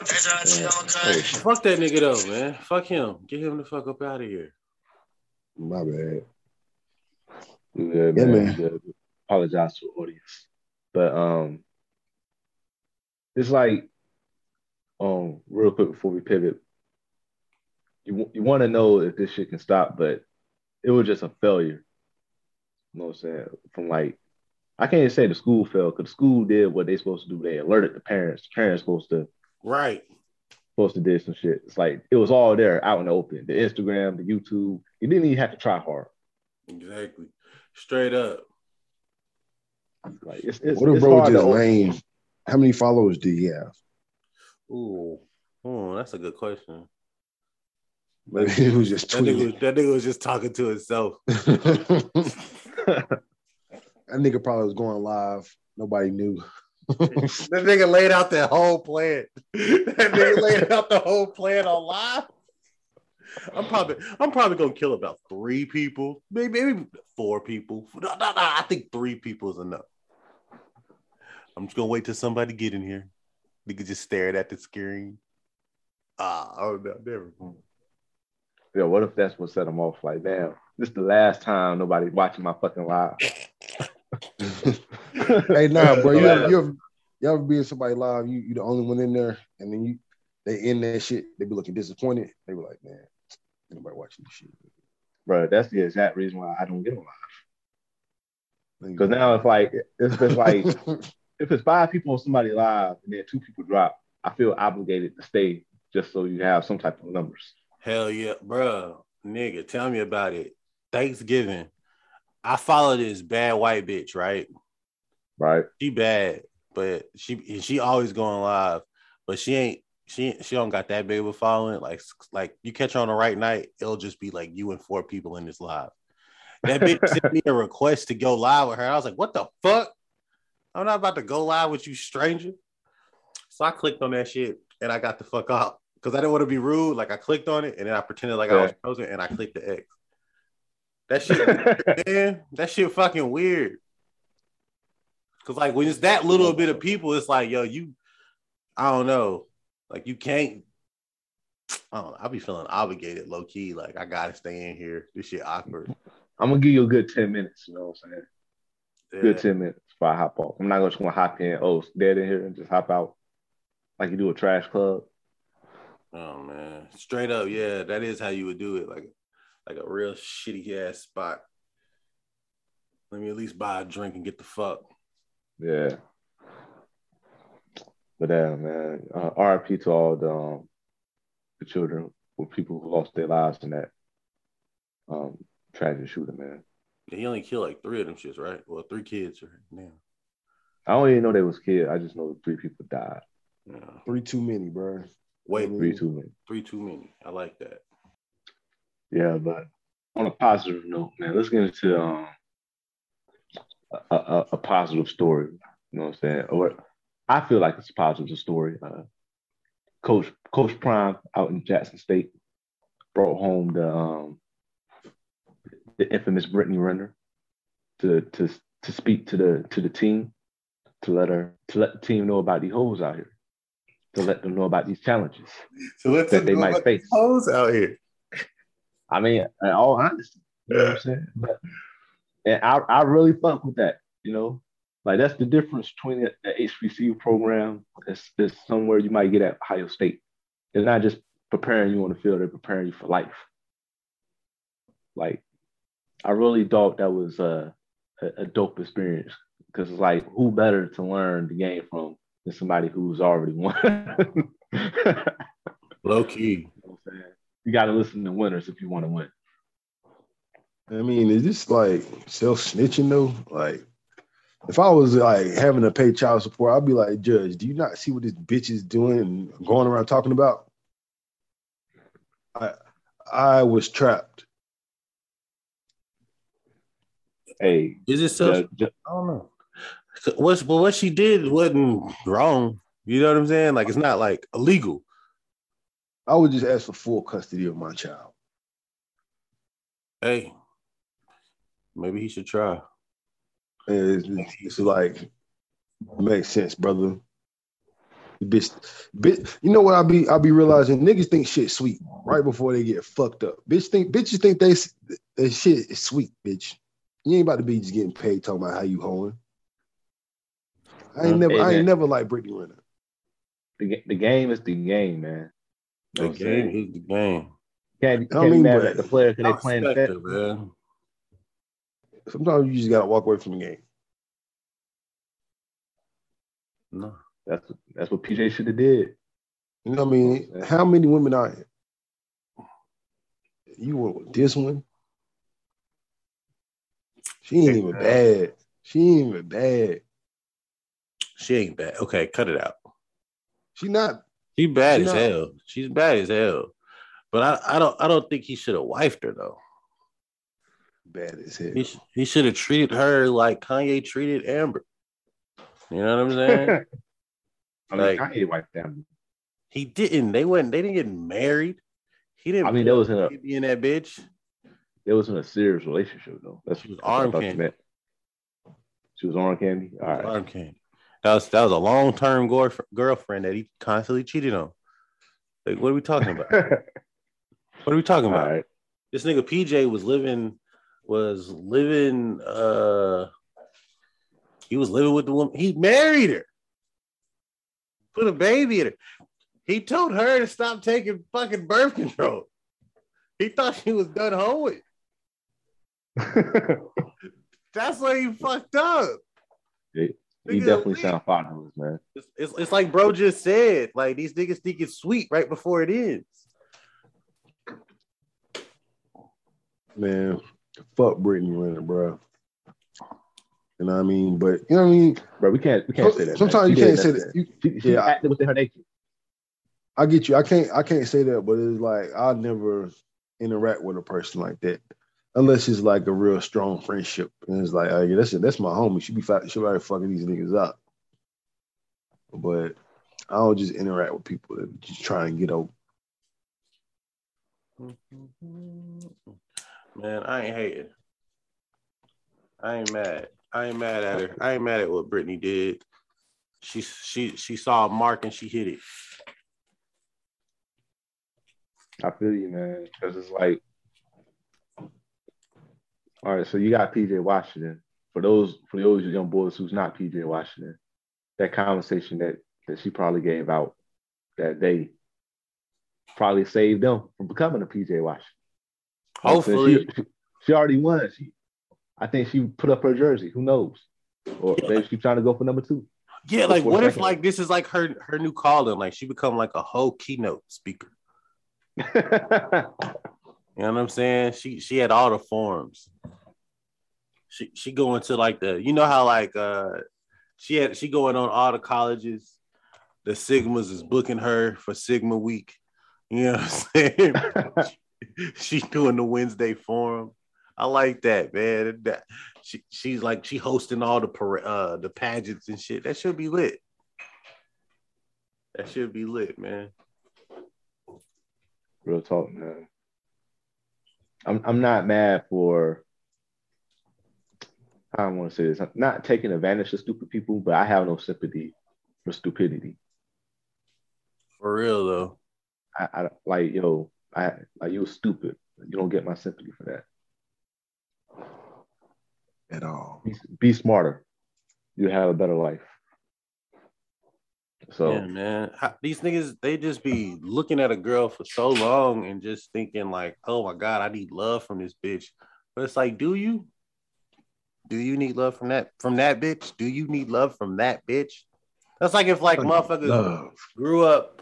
Yeah. Fuck that nigga though, man. Fuck him. Get him the fuck up out of here. My bad. You good, Yeah, man. man. You good. Apologize to the audience, but um, it's like, um, real quick before we pivot, you you want to know if this shit can stop, but it was just a failure. You know what I'm saying? From like, I can't even say the school failed because the school did what they supposed to do. They alerted the parents. The parents supposed to Right. supposed to did some shit. It's like it was all there out in the open. The Instagram, the YouTube. You didn't even have to try hard. Exactly. Straight up. Like it's, it's, What if it's bro hard just lame? How many followers do he have? Ooh, Ooh, that's a good question. Maybe he was just That tweeting. nigga, that nigga was just talking to himself. that nigga probably was going live. Nobody knew. That nigga laid out that whole plan. That nigga laid out the whole plan on live. I'm probably I'm probably gonna kill about three people, maybe maybe four people. No, no, no, I think three people is enough. I'm just gonna wait till somebody get in here. Nigga just stared at the screen. Ah, oh no, never. Yeah, what if that's what set them off? Like, damn, this is the last time nobody's watching my fucking live. hey, nah, bro. You Yeah. ever, you ever, you ever be in somebody live? You you the only one in there, and then you they in that shit. They be looking disappointed. They be like, man, ain't nobody watching this shit. Bro, that's the exact reason why I don't get on live. Because Because now it's like it's just like if it's five people on somebody live and then two people drop, I feel obligated to stay just so you have some type of numbers. Hell yeah, bro. Nigga, tell me about it. Thanksgiving. I follow this bad white bitch, right? Right. She bad, but she she always going live, but she ain't she she don't got that big of a following. Like like you catch her on the right night, it'll just be like you and four people in this live. That bitch sent me a request to go live with her. I was like, what the fuck? I'm not about to go live with you, stranger. So I clicked on that shit and I got the fuck out because I didn't want to be rude. Like I clicked on it and then I pretended like I was frozen and I clicked the X. That shit, man, that shit fucking weird. Cause like when it's that little bit of people, it's like, yo, you, I don't know, like you can't. I don't know. I be feeling obligated, low key. Like I gotta stay in here. This shit awkward. I'm gonna give you a good 10 minutes, you know what I'm saying? Good 10 minutes before I hop off. I'm not gonna just gonna hop in, oh, it's dead in here and just hop out like you do a trash club. Oh man, straight up, yeah, that is how you would do it. Like, like a real shitty ass spot. Let me at least buy a drink and get the fuck. Yeah. But yeah, man. Uh, RIP to all the um, the children with people who lost their lives in that um, tragic shooting, man. He only killed like three of them shits, right? Well, three kids right now. I don't even know they was kids. I just know three people died. Yeah. three too many, bro. Wait. Three too many. three too many. I like that. Yeah, but on a positive note, man, let's get into um, a, a, a positive story. You know what I'm saying? Or I feel like it's a positive story. Uh, Coach Coach Prime out in Jackson State brought home the um, the infamous Brittany Renner to to to speak to the to the team to let her to let the team know about these hoes out here to let them know about these challenges So let's that they might face. hoes out here. I mean, in all honesty, you know what I'm saying? But and I, I really fuck with that, you know. Like that's the difference between the, the HBCU program is, is somewhere you might get at Ohio State. It's not just preparing you on the field, they're preparing you for life. Like, I really thought that was a, a, a dope experience because it's like, who better to learn the game from than somebody who's already won? Low key. You know what I'm saying? You got to listen to winners if you want to win. I mean, is this like self snitching though? Like, if I was like having to pay child support, I'd be like, Judge, do you not see what this bitch is doing and going around talking about? I I was trapped. Hey, Is it self? ju- ju- I don't know. What's but what she did wasn't wrong. You know what I'm saying? Like it's not like illegal. I would just ask for full custody of my child. Hey, maybe he should try. And it's, it's like makes sense, brother. Bitch, bitch, you know what I be I be realizing niggas think shit sweet right before they get fucked up. Bitch think bitches think they that shit is sweet, bitch. You ain't about to be just getting paid talking about how you hoeing. I ain't never hey, I ain't man. never liked Brittany Renner. the, the game is the game, man. The You know what I'm game saying? is the game. Can't, be- can't be mean, mad but- at the player because they playing respect that. it, man. Sometimes you just gotta walk away from the game. No. That's that's what PJ should have did. You know what I mean? Yeah. How many women are here? You went with this one. She ain't even bad. She ain't even bad. She ain't bad. Okay, cut it out. She not. She bad She as not- hell. She's bad as hell. But I, I don't I don't think he should have wifed her though. Bad as hell. He, he should have treated her like Kanye treated Amber. You know what I'm saying? I mean, Like- Kanye wife family. he didn't. They went. They didn't get married. He didn't. I mean, that was in a in that bitch. It was in a serious relationship though. That's She was arm candy. She was arm candy. All right. Arm candy. That was that was a long term girlfriend that he constantly cheated on. Like, what are we talking about? What are we talking about? right. This nigga PJ was living was living. uh He was living with the woman. He married her. Put a baby in her. He told her to stop taking fucking birth control. He thought she was done home with. That's why he fucked up. he definitely sound fatherless, man. It's, it's, it's like bro just said. Like these niggas think it's sweet right before it ends. Man, fuck Brittany Renner, bro. You know what I mean? But you know what I mean? Bro, we can't we can't say that. man. Sometimes you can't say nothing. that. You, She, she Yeah. acted within her nature. I get you. I can't. I can't say that, but it's like I'll never interact with a person like that unless it's like a real strong friendship. And it's like, oh, yeah, that's that's my homie. She be she be fucking these niggas up. But I don't just interact with people that just try and get over. Mm-hmm. Man, I ain't hating. I ain't mad. I ain't mad at her. I ain't mad at what Brittany did. She she she saw a mark and she hit it. I feel you, man. Because it's like, all right. So you got PJ Washington. For those for those young boys who's not PJ Washington, that conversation that that she probably gave out that day probably saved them from becoming a PJ Washington. Hopefully, she, she already won. She, I think she put up her jersey. Who knows? Or Yeah. maybe she's trying to go for number two. yeah. Like, what if like this is like her her new calling? Like she become like a whole keynote speaker. You know what I'm saying? She she had all the forms. She she going to like the you know how like uh she had she going on all the colleges. The Sigmas is booking her for Sigma Week. You know what I'm saying? she doing the Wednesday forum. I like that, man. That she she's like she hosting all the para- uh the pageants and shit. That should be lit. That should be lit, man. Real talk, man. I'm I'm not mad for I don't want to say this. I'm not taking advantage of stupid people, but I have no sympathy for stupidity. For real though. I, I like yo, I like you're stupid. You don't get my sympathy for that. At all. Be, be smarter. You have a better life. So Yeah, man. How- these niggas, they just be looking at a girl for so long and just thinking like, "Oh my god, I need love from this bitch." But it's like, do you? Do you need love from that from that bitch? Do you need love from that bitch? That's like if like motherfuckers Love. grew up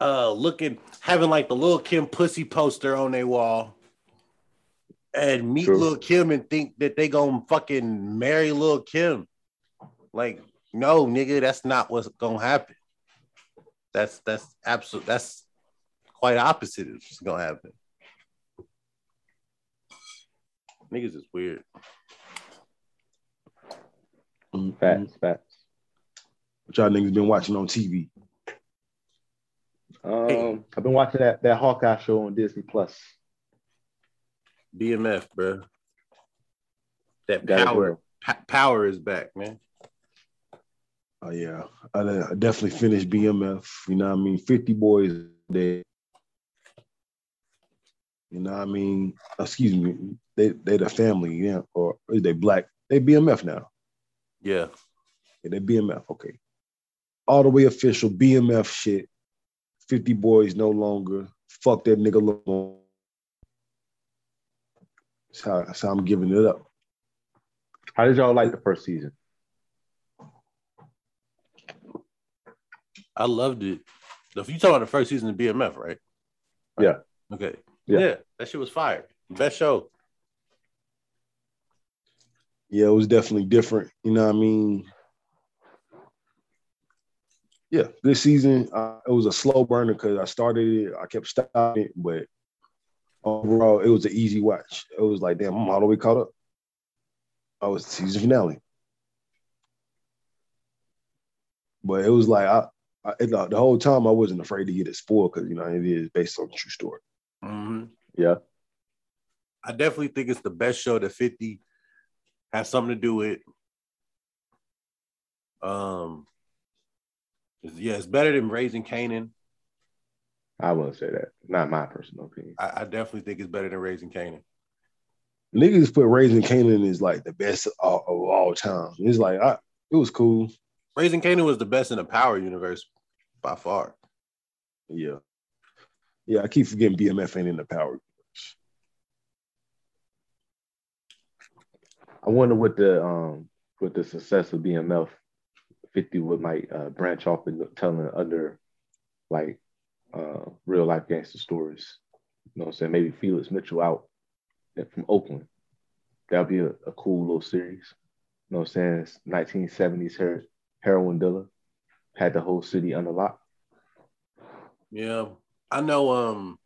uh looking having like the little Kim pussy poster on their wall and meet True. Lil Kim and think that they gonna fucking marry Lil Kim. Like, no, nigga, that's not what's gonna happen. That's that's absolute that's quite opposite of what's gonna happen. Niggas is weird. facts, facts. What y'all niggas been watching on TV? Um, I've been watching that that Hawkeye show on Disney Plus. BMF, bro. That Got power, pa- power is back, man. Oh yeah, I, I definitely finished BMF. You know what I mean? Fifty boys there. You know what I mean? Excuse me. They they the family, yeah, or is they black? They BMF now. Yeah. Yeah, they BMF. Okay. All the way official BMF shit. Fifty boys no longer. Fuck that nigga. Lamar. That's how, that's how I'm giving it up. How did y'all like the first season? I loved it. If you talking about the first season of BMF, right? Yeah. Okay. Yeah. Yeah. that shit was fire. Best show. yeah, it was definitely different. You know what I mean? Yeah, this season uh, it was a slow burner because I started it, I kept stopping it, but overall it was an easy watch. It was like, damn, I'm all the way caught up. I was season finale, but it was like I, I it, the whole time I wasn't afraid to get it spoiled because you know it is based on true story. Mm-hmm. Yeah. I definitely think it's the best show that 50 has something to do with. Um, yeah, it's better than Raising Kanan. I wouldn't say that. Not my personal opinion. I, I definitely think it's better than Raising Kanan. Niggas put Raising Kanan is like the best of all, of all time. It's like I, it was cool. Raising Kanan was the best in the Power universe by far. Yeah, yeah. I keep forgetting BMF ain't in the Power. I wonder what the um with the success of BMF 50 would might uh, branch off and telling other like uh, real life gangster stories. You know what I'm saying? Maybe Felix Mitchell out from Oakland. That'll be a, a cool little series. You know what I'm saying? It's 1970s her- heroin dealer had the whole city under lock. Yeah, I know. Um,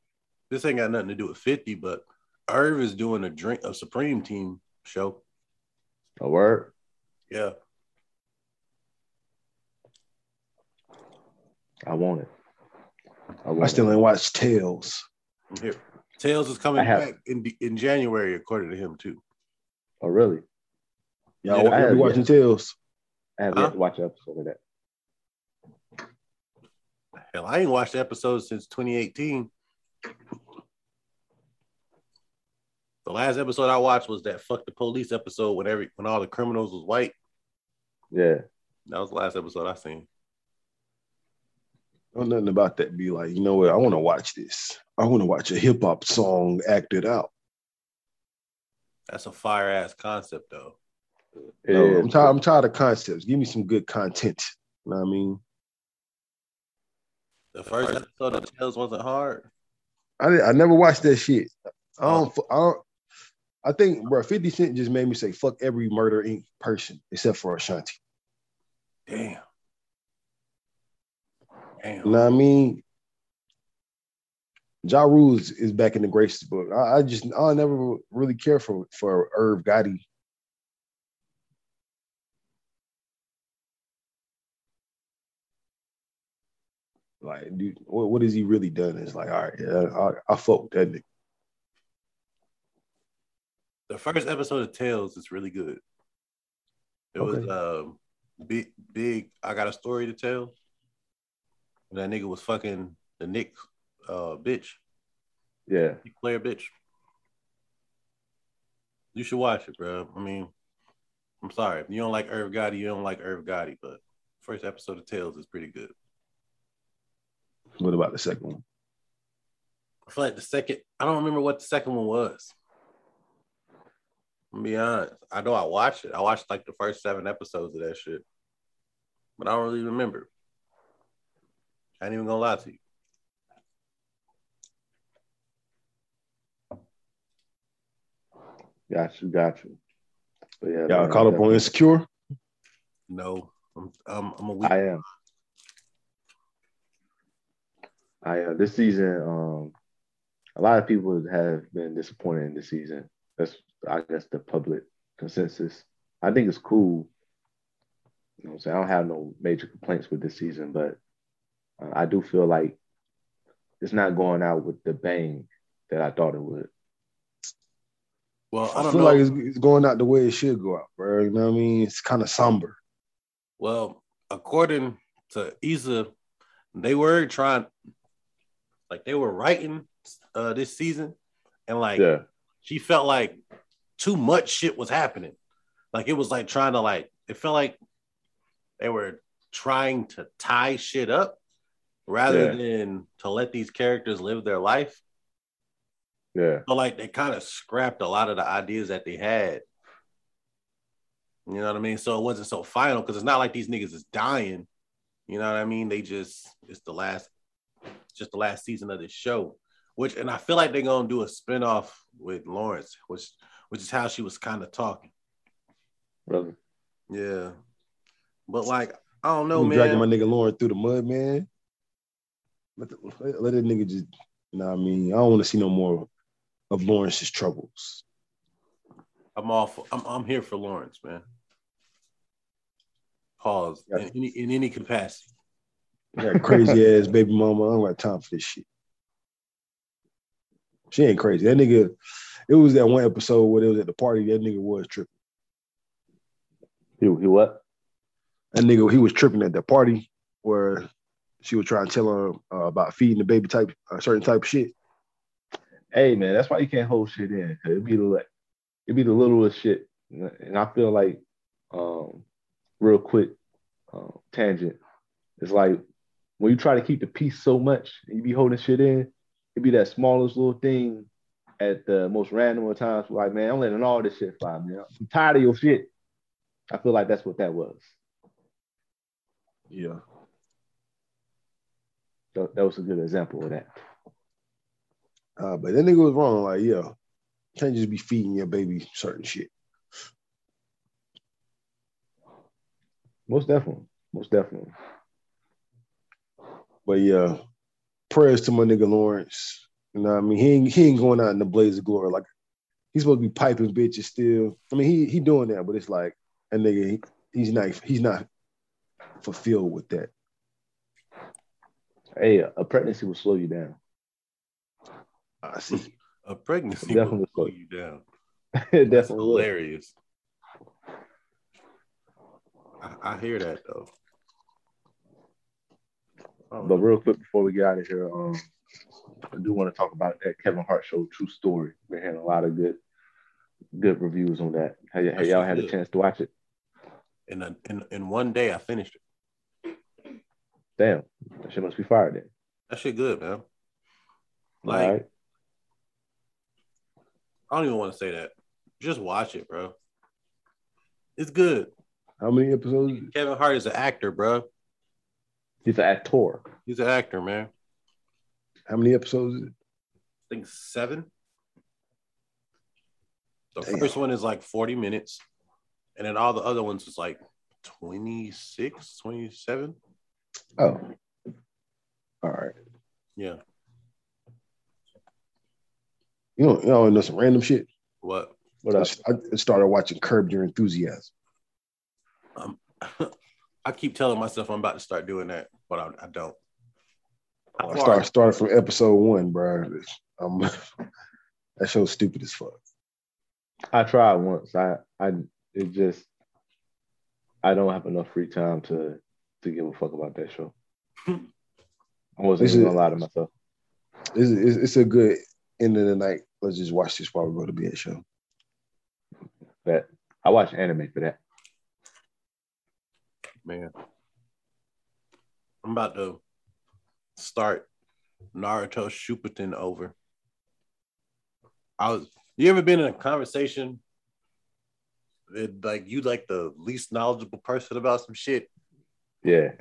this ain't got nothing to do with 50, but Irv is doing a drink a Supreme Team show. A word? Yeah, I want it. I, want I still it. ain't watched Tales. I'm here. Tails is coming have- back in in January, according to him too. Oh, really? Y'all, Yeah, I be have, watching Tales? I haven't Huh? yet to watch an episode of that. Hell, I ain't watched the episode since 2018. The last episode I watched was that "fuck the police" episode when every when all the criminals was white. Yeah. That was the last episode I seen. Don't nothing about that be like, you know what? I want to watch this. I want to watch a hip hop song acted out. That's a fire ass concept though. It No. I'm tired. I'm tired of concepts. Give me some good content. You know what I mean? The first episode of Tales wasn't hard. I I never watched that shit. I don't. Oh. I don't. I think, bro, 50 Cent just made me say fuck every Murder Inc. person except for Ashanti. Damn. Damn. You know what I mean? Ja Rule is, back in the graces book. I, I just I never really care for for Irv Gotti. Like, dude, what, what has he really done? It's like, all right, yeah, I, I fuck with that nigga. The first episode of Tales is really good. It was Okay. um big big I got a story to tell. That nigga was fucking the Nick uh bitch. Yeah. Player bitch. You should watch it, bro. I mean, I'm sorry. If you don't like Irv Gotti, you don't like Irv Gotti, but first episode of Tales is pretty good. What about the second one? I feel like the second, I don't remember what the second one was. I'm be honest. I know I watched it. I watched like the first seven episodes of that shit. But I don't really remember. I ain't even gonna lie to you. Got you. Got you. But yeah. Y'all man, caught up on Insecure? No, I'm I'm, I'm a week. I am. I am. This season, um, a lot of people have been disappointed in this season. That's, I guess, the public consensus. I think it's cool. You know, what I'm saying I don't have no major complaints with this season, but uh, I do feel like it's not going out with the bang that I thought it would. well, I I, don't feel know. like it's, it's going out the way it should go out, bro. You know what I mean? It's kind of somber. Well, according to Issa, they were trying, like they were writing uh this season, and like Yeah, she felt like too much shit was happening. Like it was like trying to like it felt like they were trying to tie shit up rather Yeah. than to let these characters live their life. yeah, So like they kind of scrapped a lot of the ideas that they had. You know what I mean? So it wasn't so final because it's not like these niggas is dying. You know what I mean? They just it's the last just the last season of this show. Which and I feel like they're gonna do a spinoff with Lawrence, which which is how she was kind of talking. brother. Yeah, but like I don't know, man. dragging my nigga Lauren through the mud, man. Let, the, let, let that nigga just, you know what I mean? I don't want to see no more of Lawrence's troubles. I'm all for, I'm I'm here for Lawrence, man. Pause Yeah. in any in any capacity. That crazy ass baby mama. I don't got time for this shit. She ain't crazy. That nigga, it was that one episode where it was at the party. That nigga was tripping. He, he what? That nigga, he was tripping at the party where she would try and tell her uh, about feeding the baby type, a certain type of shit. Hey man, that's why you can't hold shit in. It be the like, it be the littlest shit, and I feel like, um, real quick, uh, tangent. It's like when you try to keep the peace so much, and you be holding shit in. It be that smallest little thing at the most random of times. Like man, I'm letting all this shit fly, man. I'm tired of your shit. I feel like that's what that was. Yeah. That, that was a good example of that. Uh, but that nigga was wrong. Like, yeah, can't just be feeding your baby certain shit. Most definitely. Most definitely. But yeah, prayers to my nigga Lawrence. You know what I mean? He ain't, he ain't going out in the blaze of glory. Like he's supposed to be piping bitches still. I mean, he he doing that, but it's like a nigga, he, he's not he's not fulfilled with that. Hey, a pregnancy will slow you down. I see. A pregnancy Definitely will slow you down. it That's definitely hilarious. I, I hear that though. But real quick before we get out of here, um, I do want to talk about that Kevin Hart show, True Story. We're hearing a lot of good, good reviews on that. Have, y- have y'all had a chance to watch it? in, a, in in one day, I finished it. Damn, that shit must be fired then. That shit good, man. Like right. I don't even want to say that. Just watch it, bro. It's good. How many episodes? Kevin Hart is an actor, bro. He's an actor. He's an actor, man. How many episodes? I think seven. The Damn. first one is like 40 minutes, and then all the other ones is like 26, 27. Oh, all right. Yeah. You know, you know, know some random shit. What? What I. I started watching Curb Your Enthusiasm. Um, I keep telling myself I'm about to start doing that, but I, I don't. I started started from episode one, bro. Um, that show's stupid as fuck. I tried once. I, I, it just, I don't have enough free time to, to give a fuck about that show. I wasn't This even is- gonna lie to myself. It's, it's, it's a good end of the night. Let's just watch this while we go to bed show. That I watch anime for that. man. I'm about to start Naruto Shippuden over. I was. You ever been in a conversation? That, like you like the least knowledgeable person about some shit. Yeah.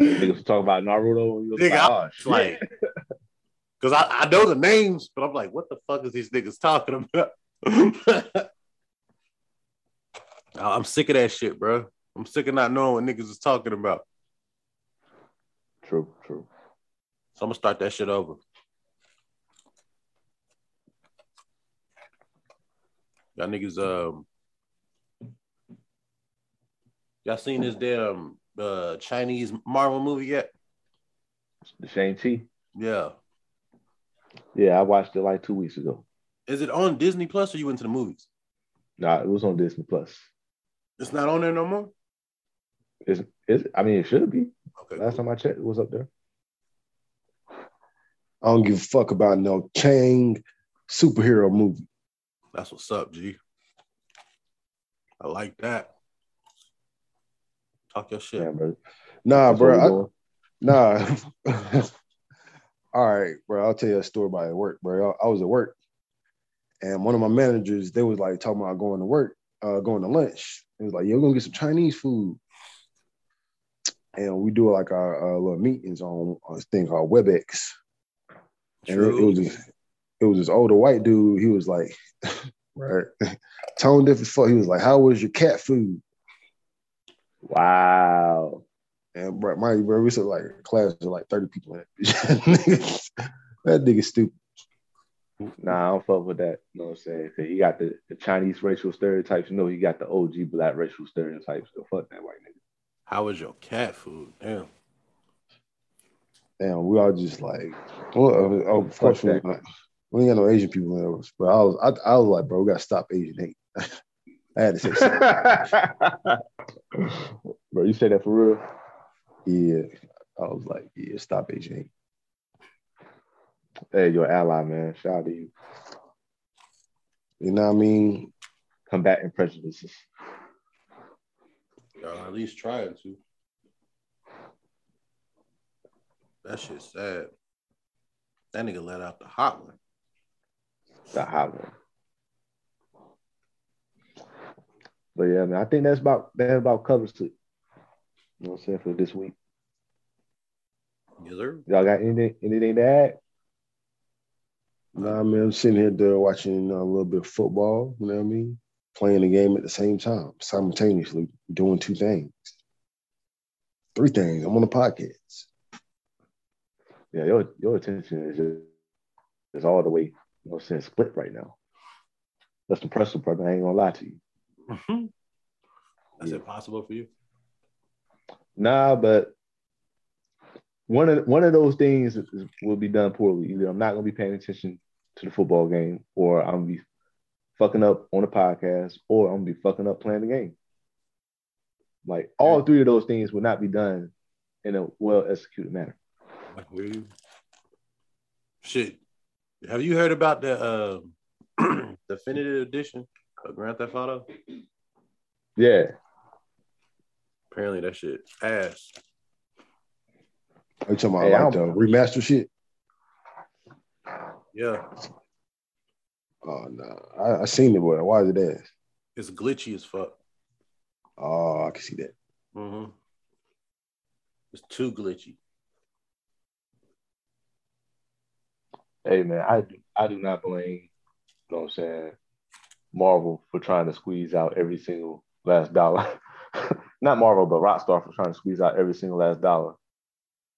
Niggas talking about Naruto. you Nigga, like, oh. Like, because I, I know the names, but I'm like, what the fuck is these niggas talking about? I'm sick of that shit, bro. I'm sick of not knowing what niggas is talking about. True, true. So I'm gonna start that shit over. Y'all niggas, um, y'all seen this damn uh Chinese Marvel movie yet? The Shang-Chi. Yeah. Yeah, I watched it like two weeks ago. Is it on Disney Plus or you went to the movies? Nah, it was on Disney Plus. It's not on there no more. Is is I mean it should be. Okay. Last time I checked, it was up there. I don't give a fuck about no Chang superhero movie. That's what's up, G. I like that. Talk your shit. Yeah, bro. Nah, That's bro. I, nah. All right, bro. I'll tell you a story about at work, bro. I, I was at work, and one of my managers, they was like talking about going to work, uh, going to lunch. It was like, "Yo, we're gonna get some Chinese food," and we do like our uh, little meetings on, on this thing called WebEx. And it, it was this, it was this older white dude. He was like, right? Tone deaf as fuck. He was like, "How was your cat food?" Wow. And bro, my bro, we said like a class of like thirty people in that. that nigga stupid. Nah, I don't fuck with that. You know what I'm saying? 'Cause he got the, the Chinese racial stereotypes. You know, he got the OG black racial stereotypes. So fuck that white nigga. How was your cat food? Damn. Damn, we all just like, well, oh, of course, we, ain't- we ain't got no Asian people in us. But I was, I, I was like, bro, we gotta stop Asian hate. I had to say something. Bro, you say that for real? yeah, I was like, yeah, stop Asian hate. Hey, you're ally, man. Shout out to you. You know what I mean? Combating prejudices. Y'all at least trying to. That shit's sad. That nigga let out the hot one. The hot one. But yeah, man, I think that's about that about covers it. You know what I'm saying for this week. Yes, sir. Y'all got anything anything to add? Nah, man, I'm sitting here there watching uh, a little bit of football. You know what I mean? Playing the game at the same time, simultaneously doing two things, three things. I'm on the podcast. Yeah, your your attention is just is all the way, you know what I'm saying, split right now. That's the impressive, brother. I ain't gonna lie to you. Mhm. That's Yeah. impossible for you. Nah, but one of one of those things is, will be done poorly. Either I'm not gonna be paying attention to the football game, or I'm gonna be fucking up on the podcast, or I'm gonna be fucking up playing the game. Like all three of those things will not be done in a well executed manner. I hear you. Shit. Have you heard about the uh, definitive edition of Grand Theft Auto? Yeah, Apparently that shit ass. Are you talking about Hey, I like the remaster shit? Yeah. Oh no, I, I seen it, but why is it ass? It's glitchy as fuck. Oh, I can see that. Mm-hmm. It's too glitchy. hey man, I I do not blame, you know what I'm saying, Marvel for trying to squeeze out every single last dollar. not Marvel, but Rockstar for trying to squeeze out every single last dollar.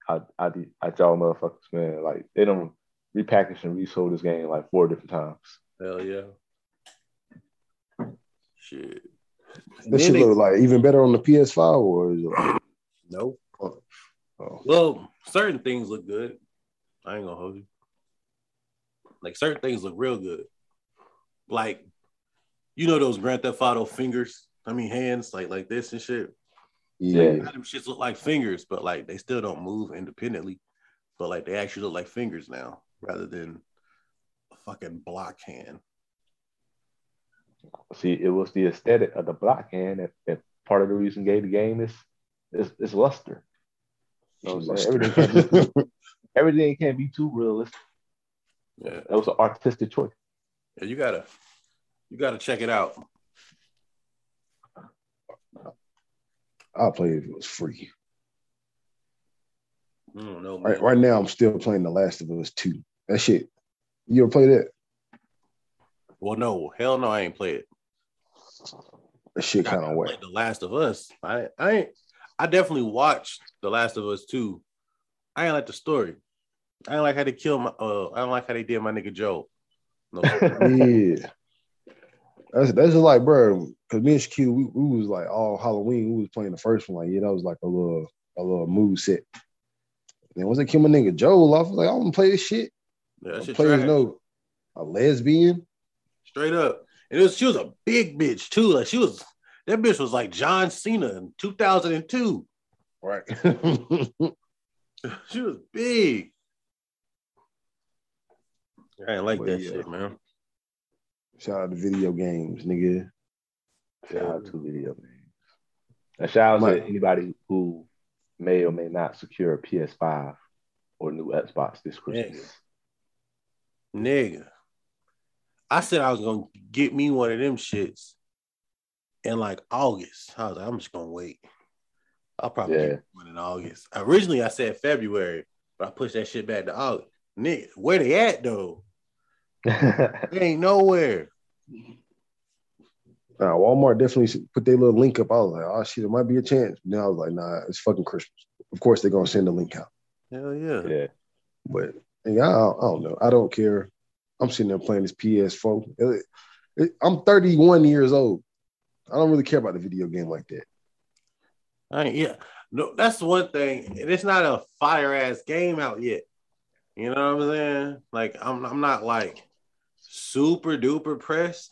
I I do- I y'all motherfuckers, man. Like they don't repackage and resold this game like four different times. Hell yeah. Shit. This should look like even better on the PS5 or is it like, Nope. Oh. oh, Well, certain things look good. I ain't gonna hold you. Like certain things look real good. Like, you know those Grand Theft Auto fingers. I mean hands, like like this and shit. yeah. Yeah. Them shits look like fingers, but like they still don't move independently. But like they actually look like fingers now, rather than a fucking block hand. See, it was the aesthetic of the block hand that, that part of the reason gave the game is is, is luster. You know what Everything can't, be, everything can't be too realistic. Yeah. That was an artistic choice. Yeah, you gotta you gotta check it out. I'll play it if it was free. I don't know. Right, right now, I'm still playing The Last of Us 2. That shit. You ever play that? Well, no, hell no, I ain't play it. That shit kind of wet. The Last of Us. I I ain't I definitely watched The Last of Us 2. I ain't like the story. I ain't like how they killed my uh I don't like how they did my nigga Joe. No, yeah. That's that's just like, bro, because me and Shaquille, we, we was like all Halloween, we was playing the first one. Like, yeah, that was like a little a little move set. And once they kill my nigga Joel off, I was like, I to play this shit. yeah, shit Players know a lesbian. straight up. And it was she was a big bitch too. Like she was that bitch was like John Cena in 2002. Right. She was big. I ain't like But that yeah. shit, man. Shout out to video games, nigga. Shout out to video games. And shout out Mike. to anybody who may or may not secure a PS5 or new Xbox this Christmas. Nigga. I said I was gonna get me one of them shits in like August. I was like, I'm just gonna wait. I'll probably Yeah. get one in August. Originally I said February, but I pushed that shit back to August. Nigga, where they at though? They ain't nowhere. Uh, Walmart definitely put their little link up. I was like, oh shit, it might be a chance. Now I was like, nah, it's fucking Christmas. Of course they're gonna send the link out. Hell yeah. Yeah. But yeah, I, I don't know. I don't care. I'm sitting there playing this PS4. It- it- I'm 31 years old. I don't really care about the video game like that. I ain't- yeah. No, that's one thing. And it's not a fire ass game out yet. You know what I'm saying? Like I'm I'm not like super duper pressed,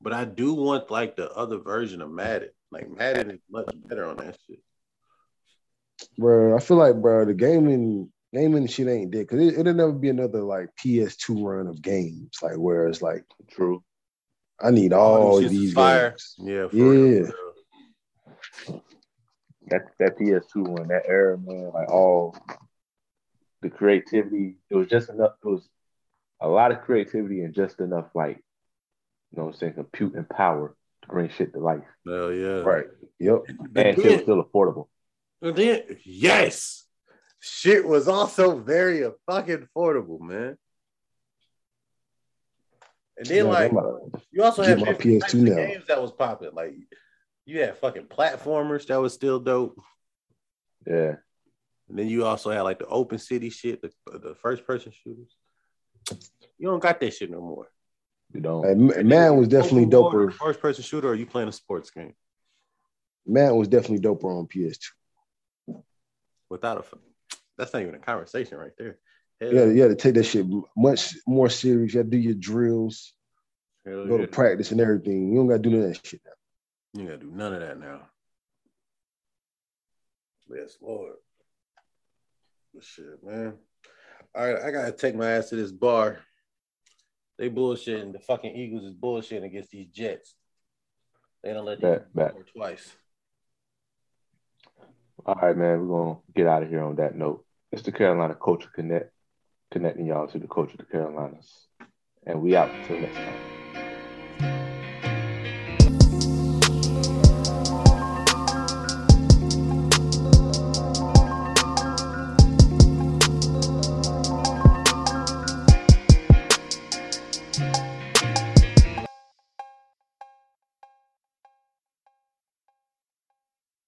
but I do want like the other version of Madden. Like Madden is much better on that shit. Bro, I feel like, bro, the gaming gaming shit ain't dead because it, it'll never be another like PS2 run of games. Like where it's like True. I need All all them shits is these fire. games. Yeah, for Yeah. real. That that PS2 one, that era, man, like all the creativity, it was just enough. It was a lot of creativity and just enough, like, you know what I'm saying, compute and power to bring shit to life. Hell yeah. Right. Yep. And shit was still affordable. and then yes, shit was also very fucking affordable, man. And then Yeah, like to- uh, You also had my PS2 now. games that was popping. Like you had fucking platformers that was still dope. Yeah. And then you also had like the open city shit, the, the first person shooters. You don't got that shit no more. You don't. Hey, man was definitely doper. First person shooter, or you playing a sports game Man was definitely doper on PS2. without a. That's not even a conversation right there. Hell, Yeah, you had to take that shit much more serious. You had to do your drills, hell go yeah. to practice and everything. You don't gotta do none of that shit now. You gotta do none of that now. Yes, Lord. But shit, man. All right, I gotta take my ass to this bar. They bullshitting. The fucking Eagles is bullshitting against these Jets. They don't let bet. score twice. All right, man. We're gonna get out of here on that note. It's the Carolina Culture Connect, connecting y'all to the culture of the Carolinas. And we out until next time.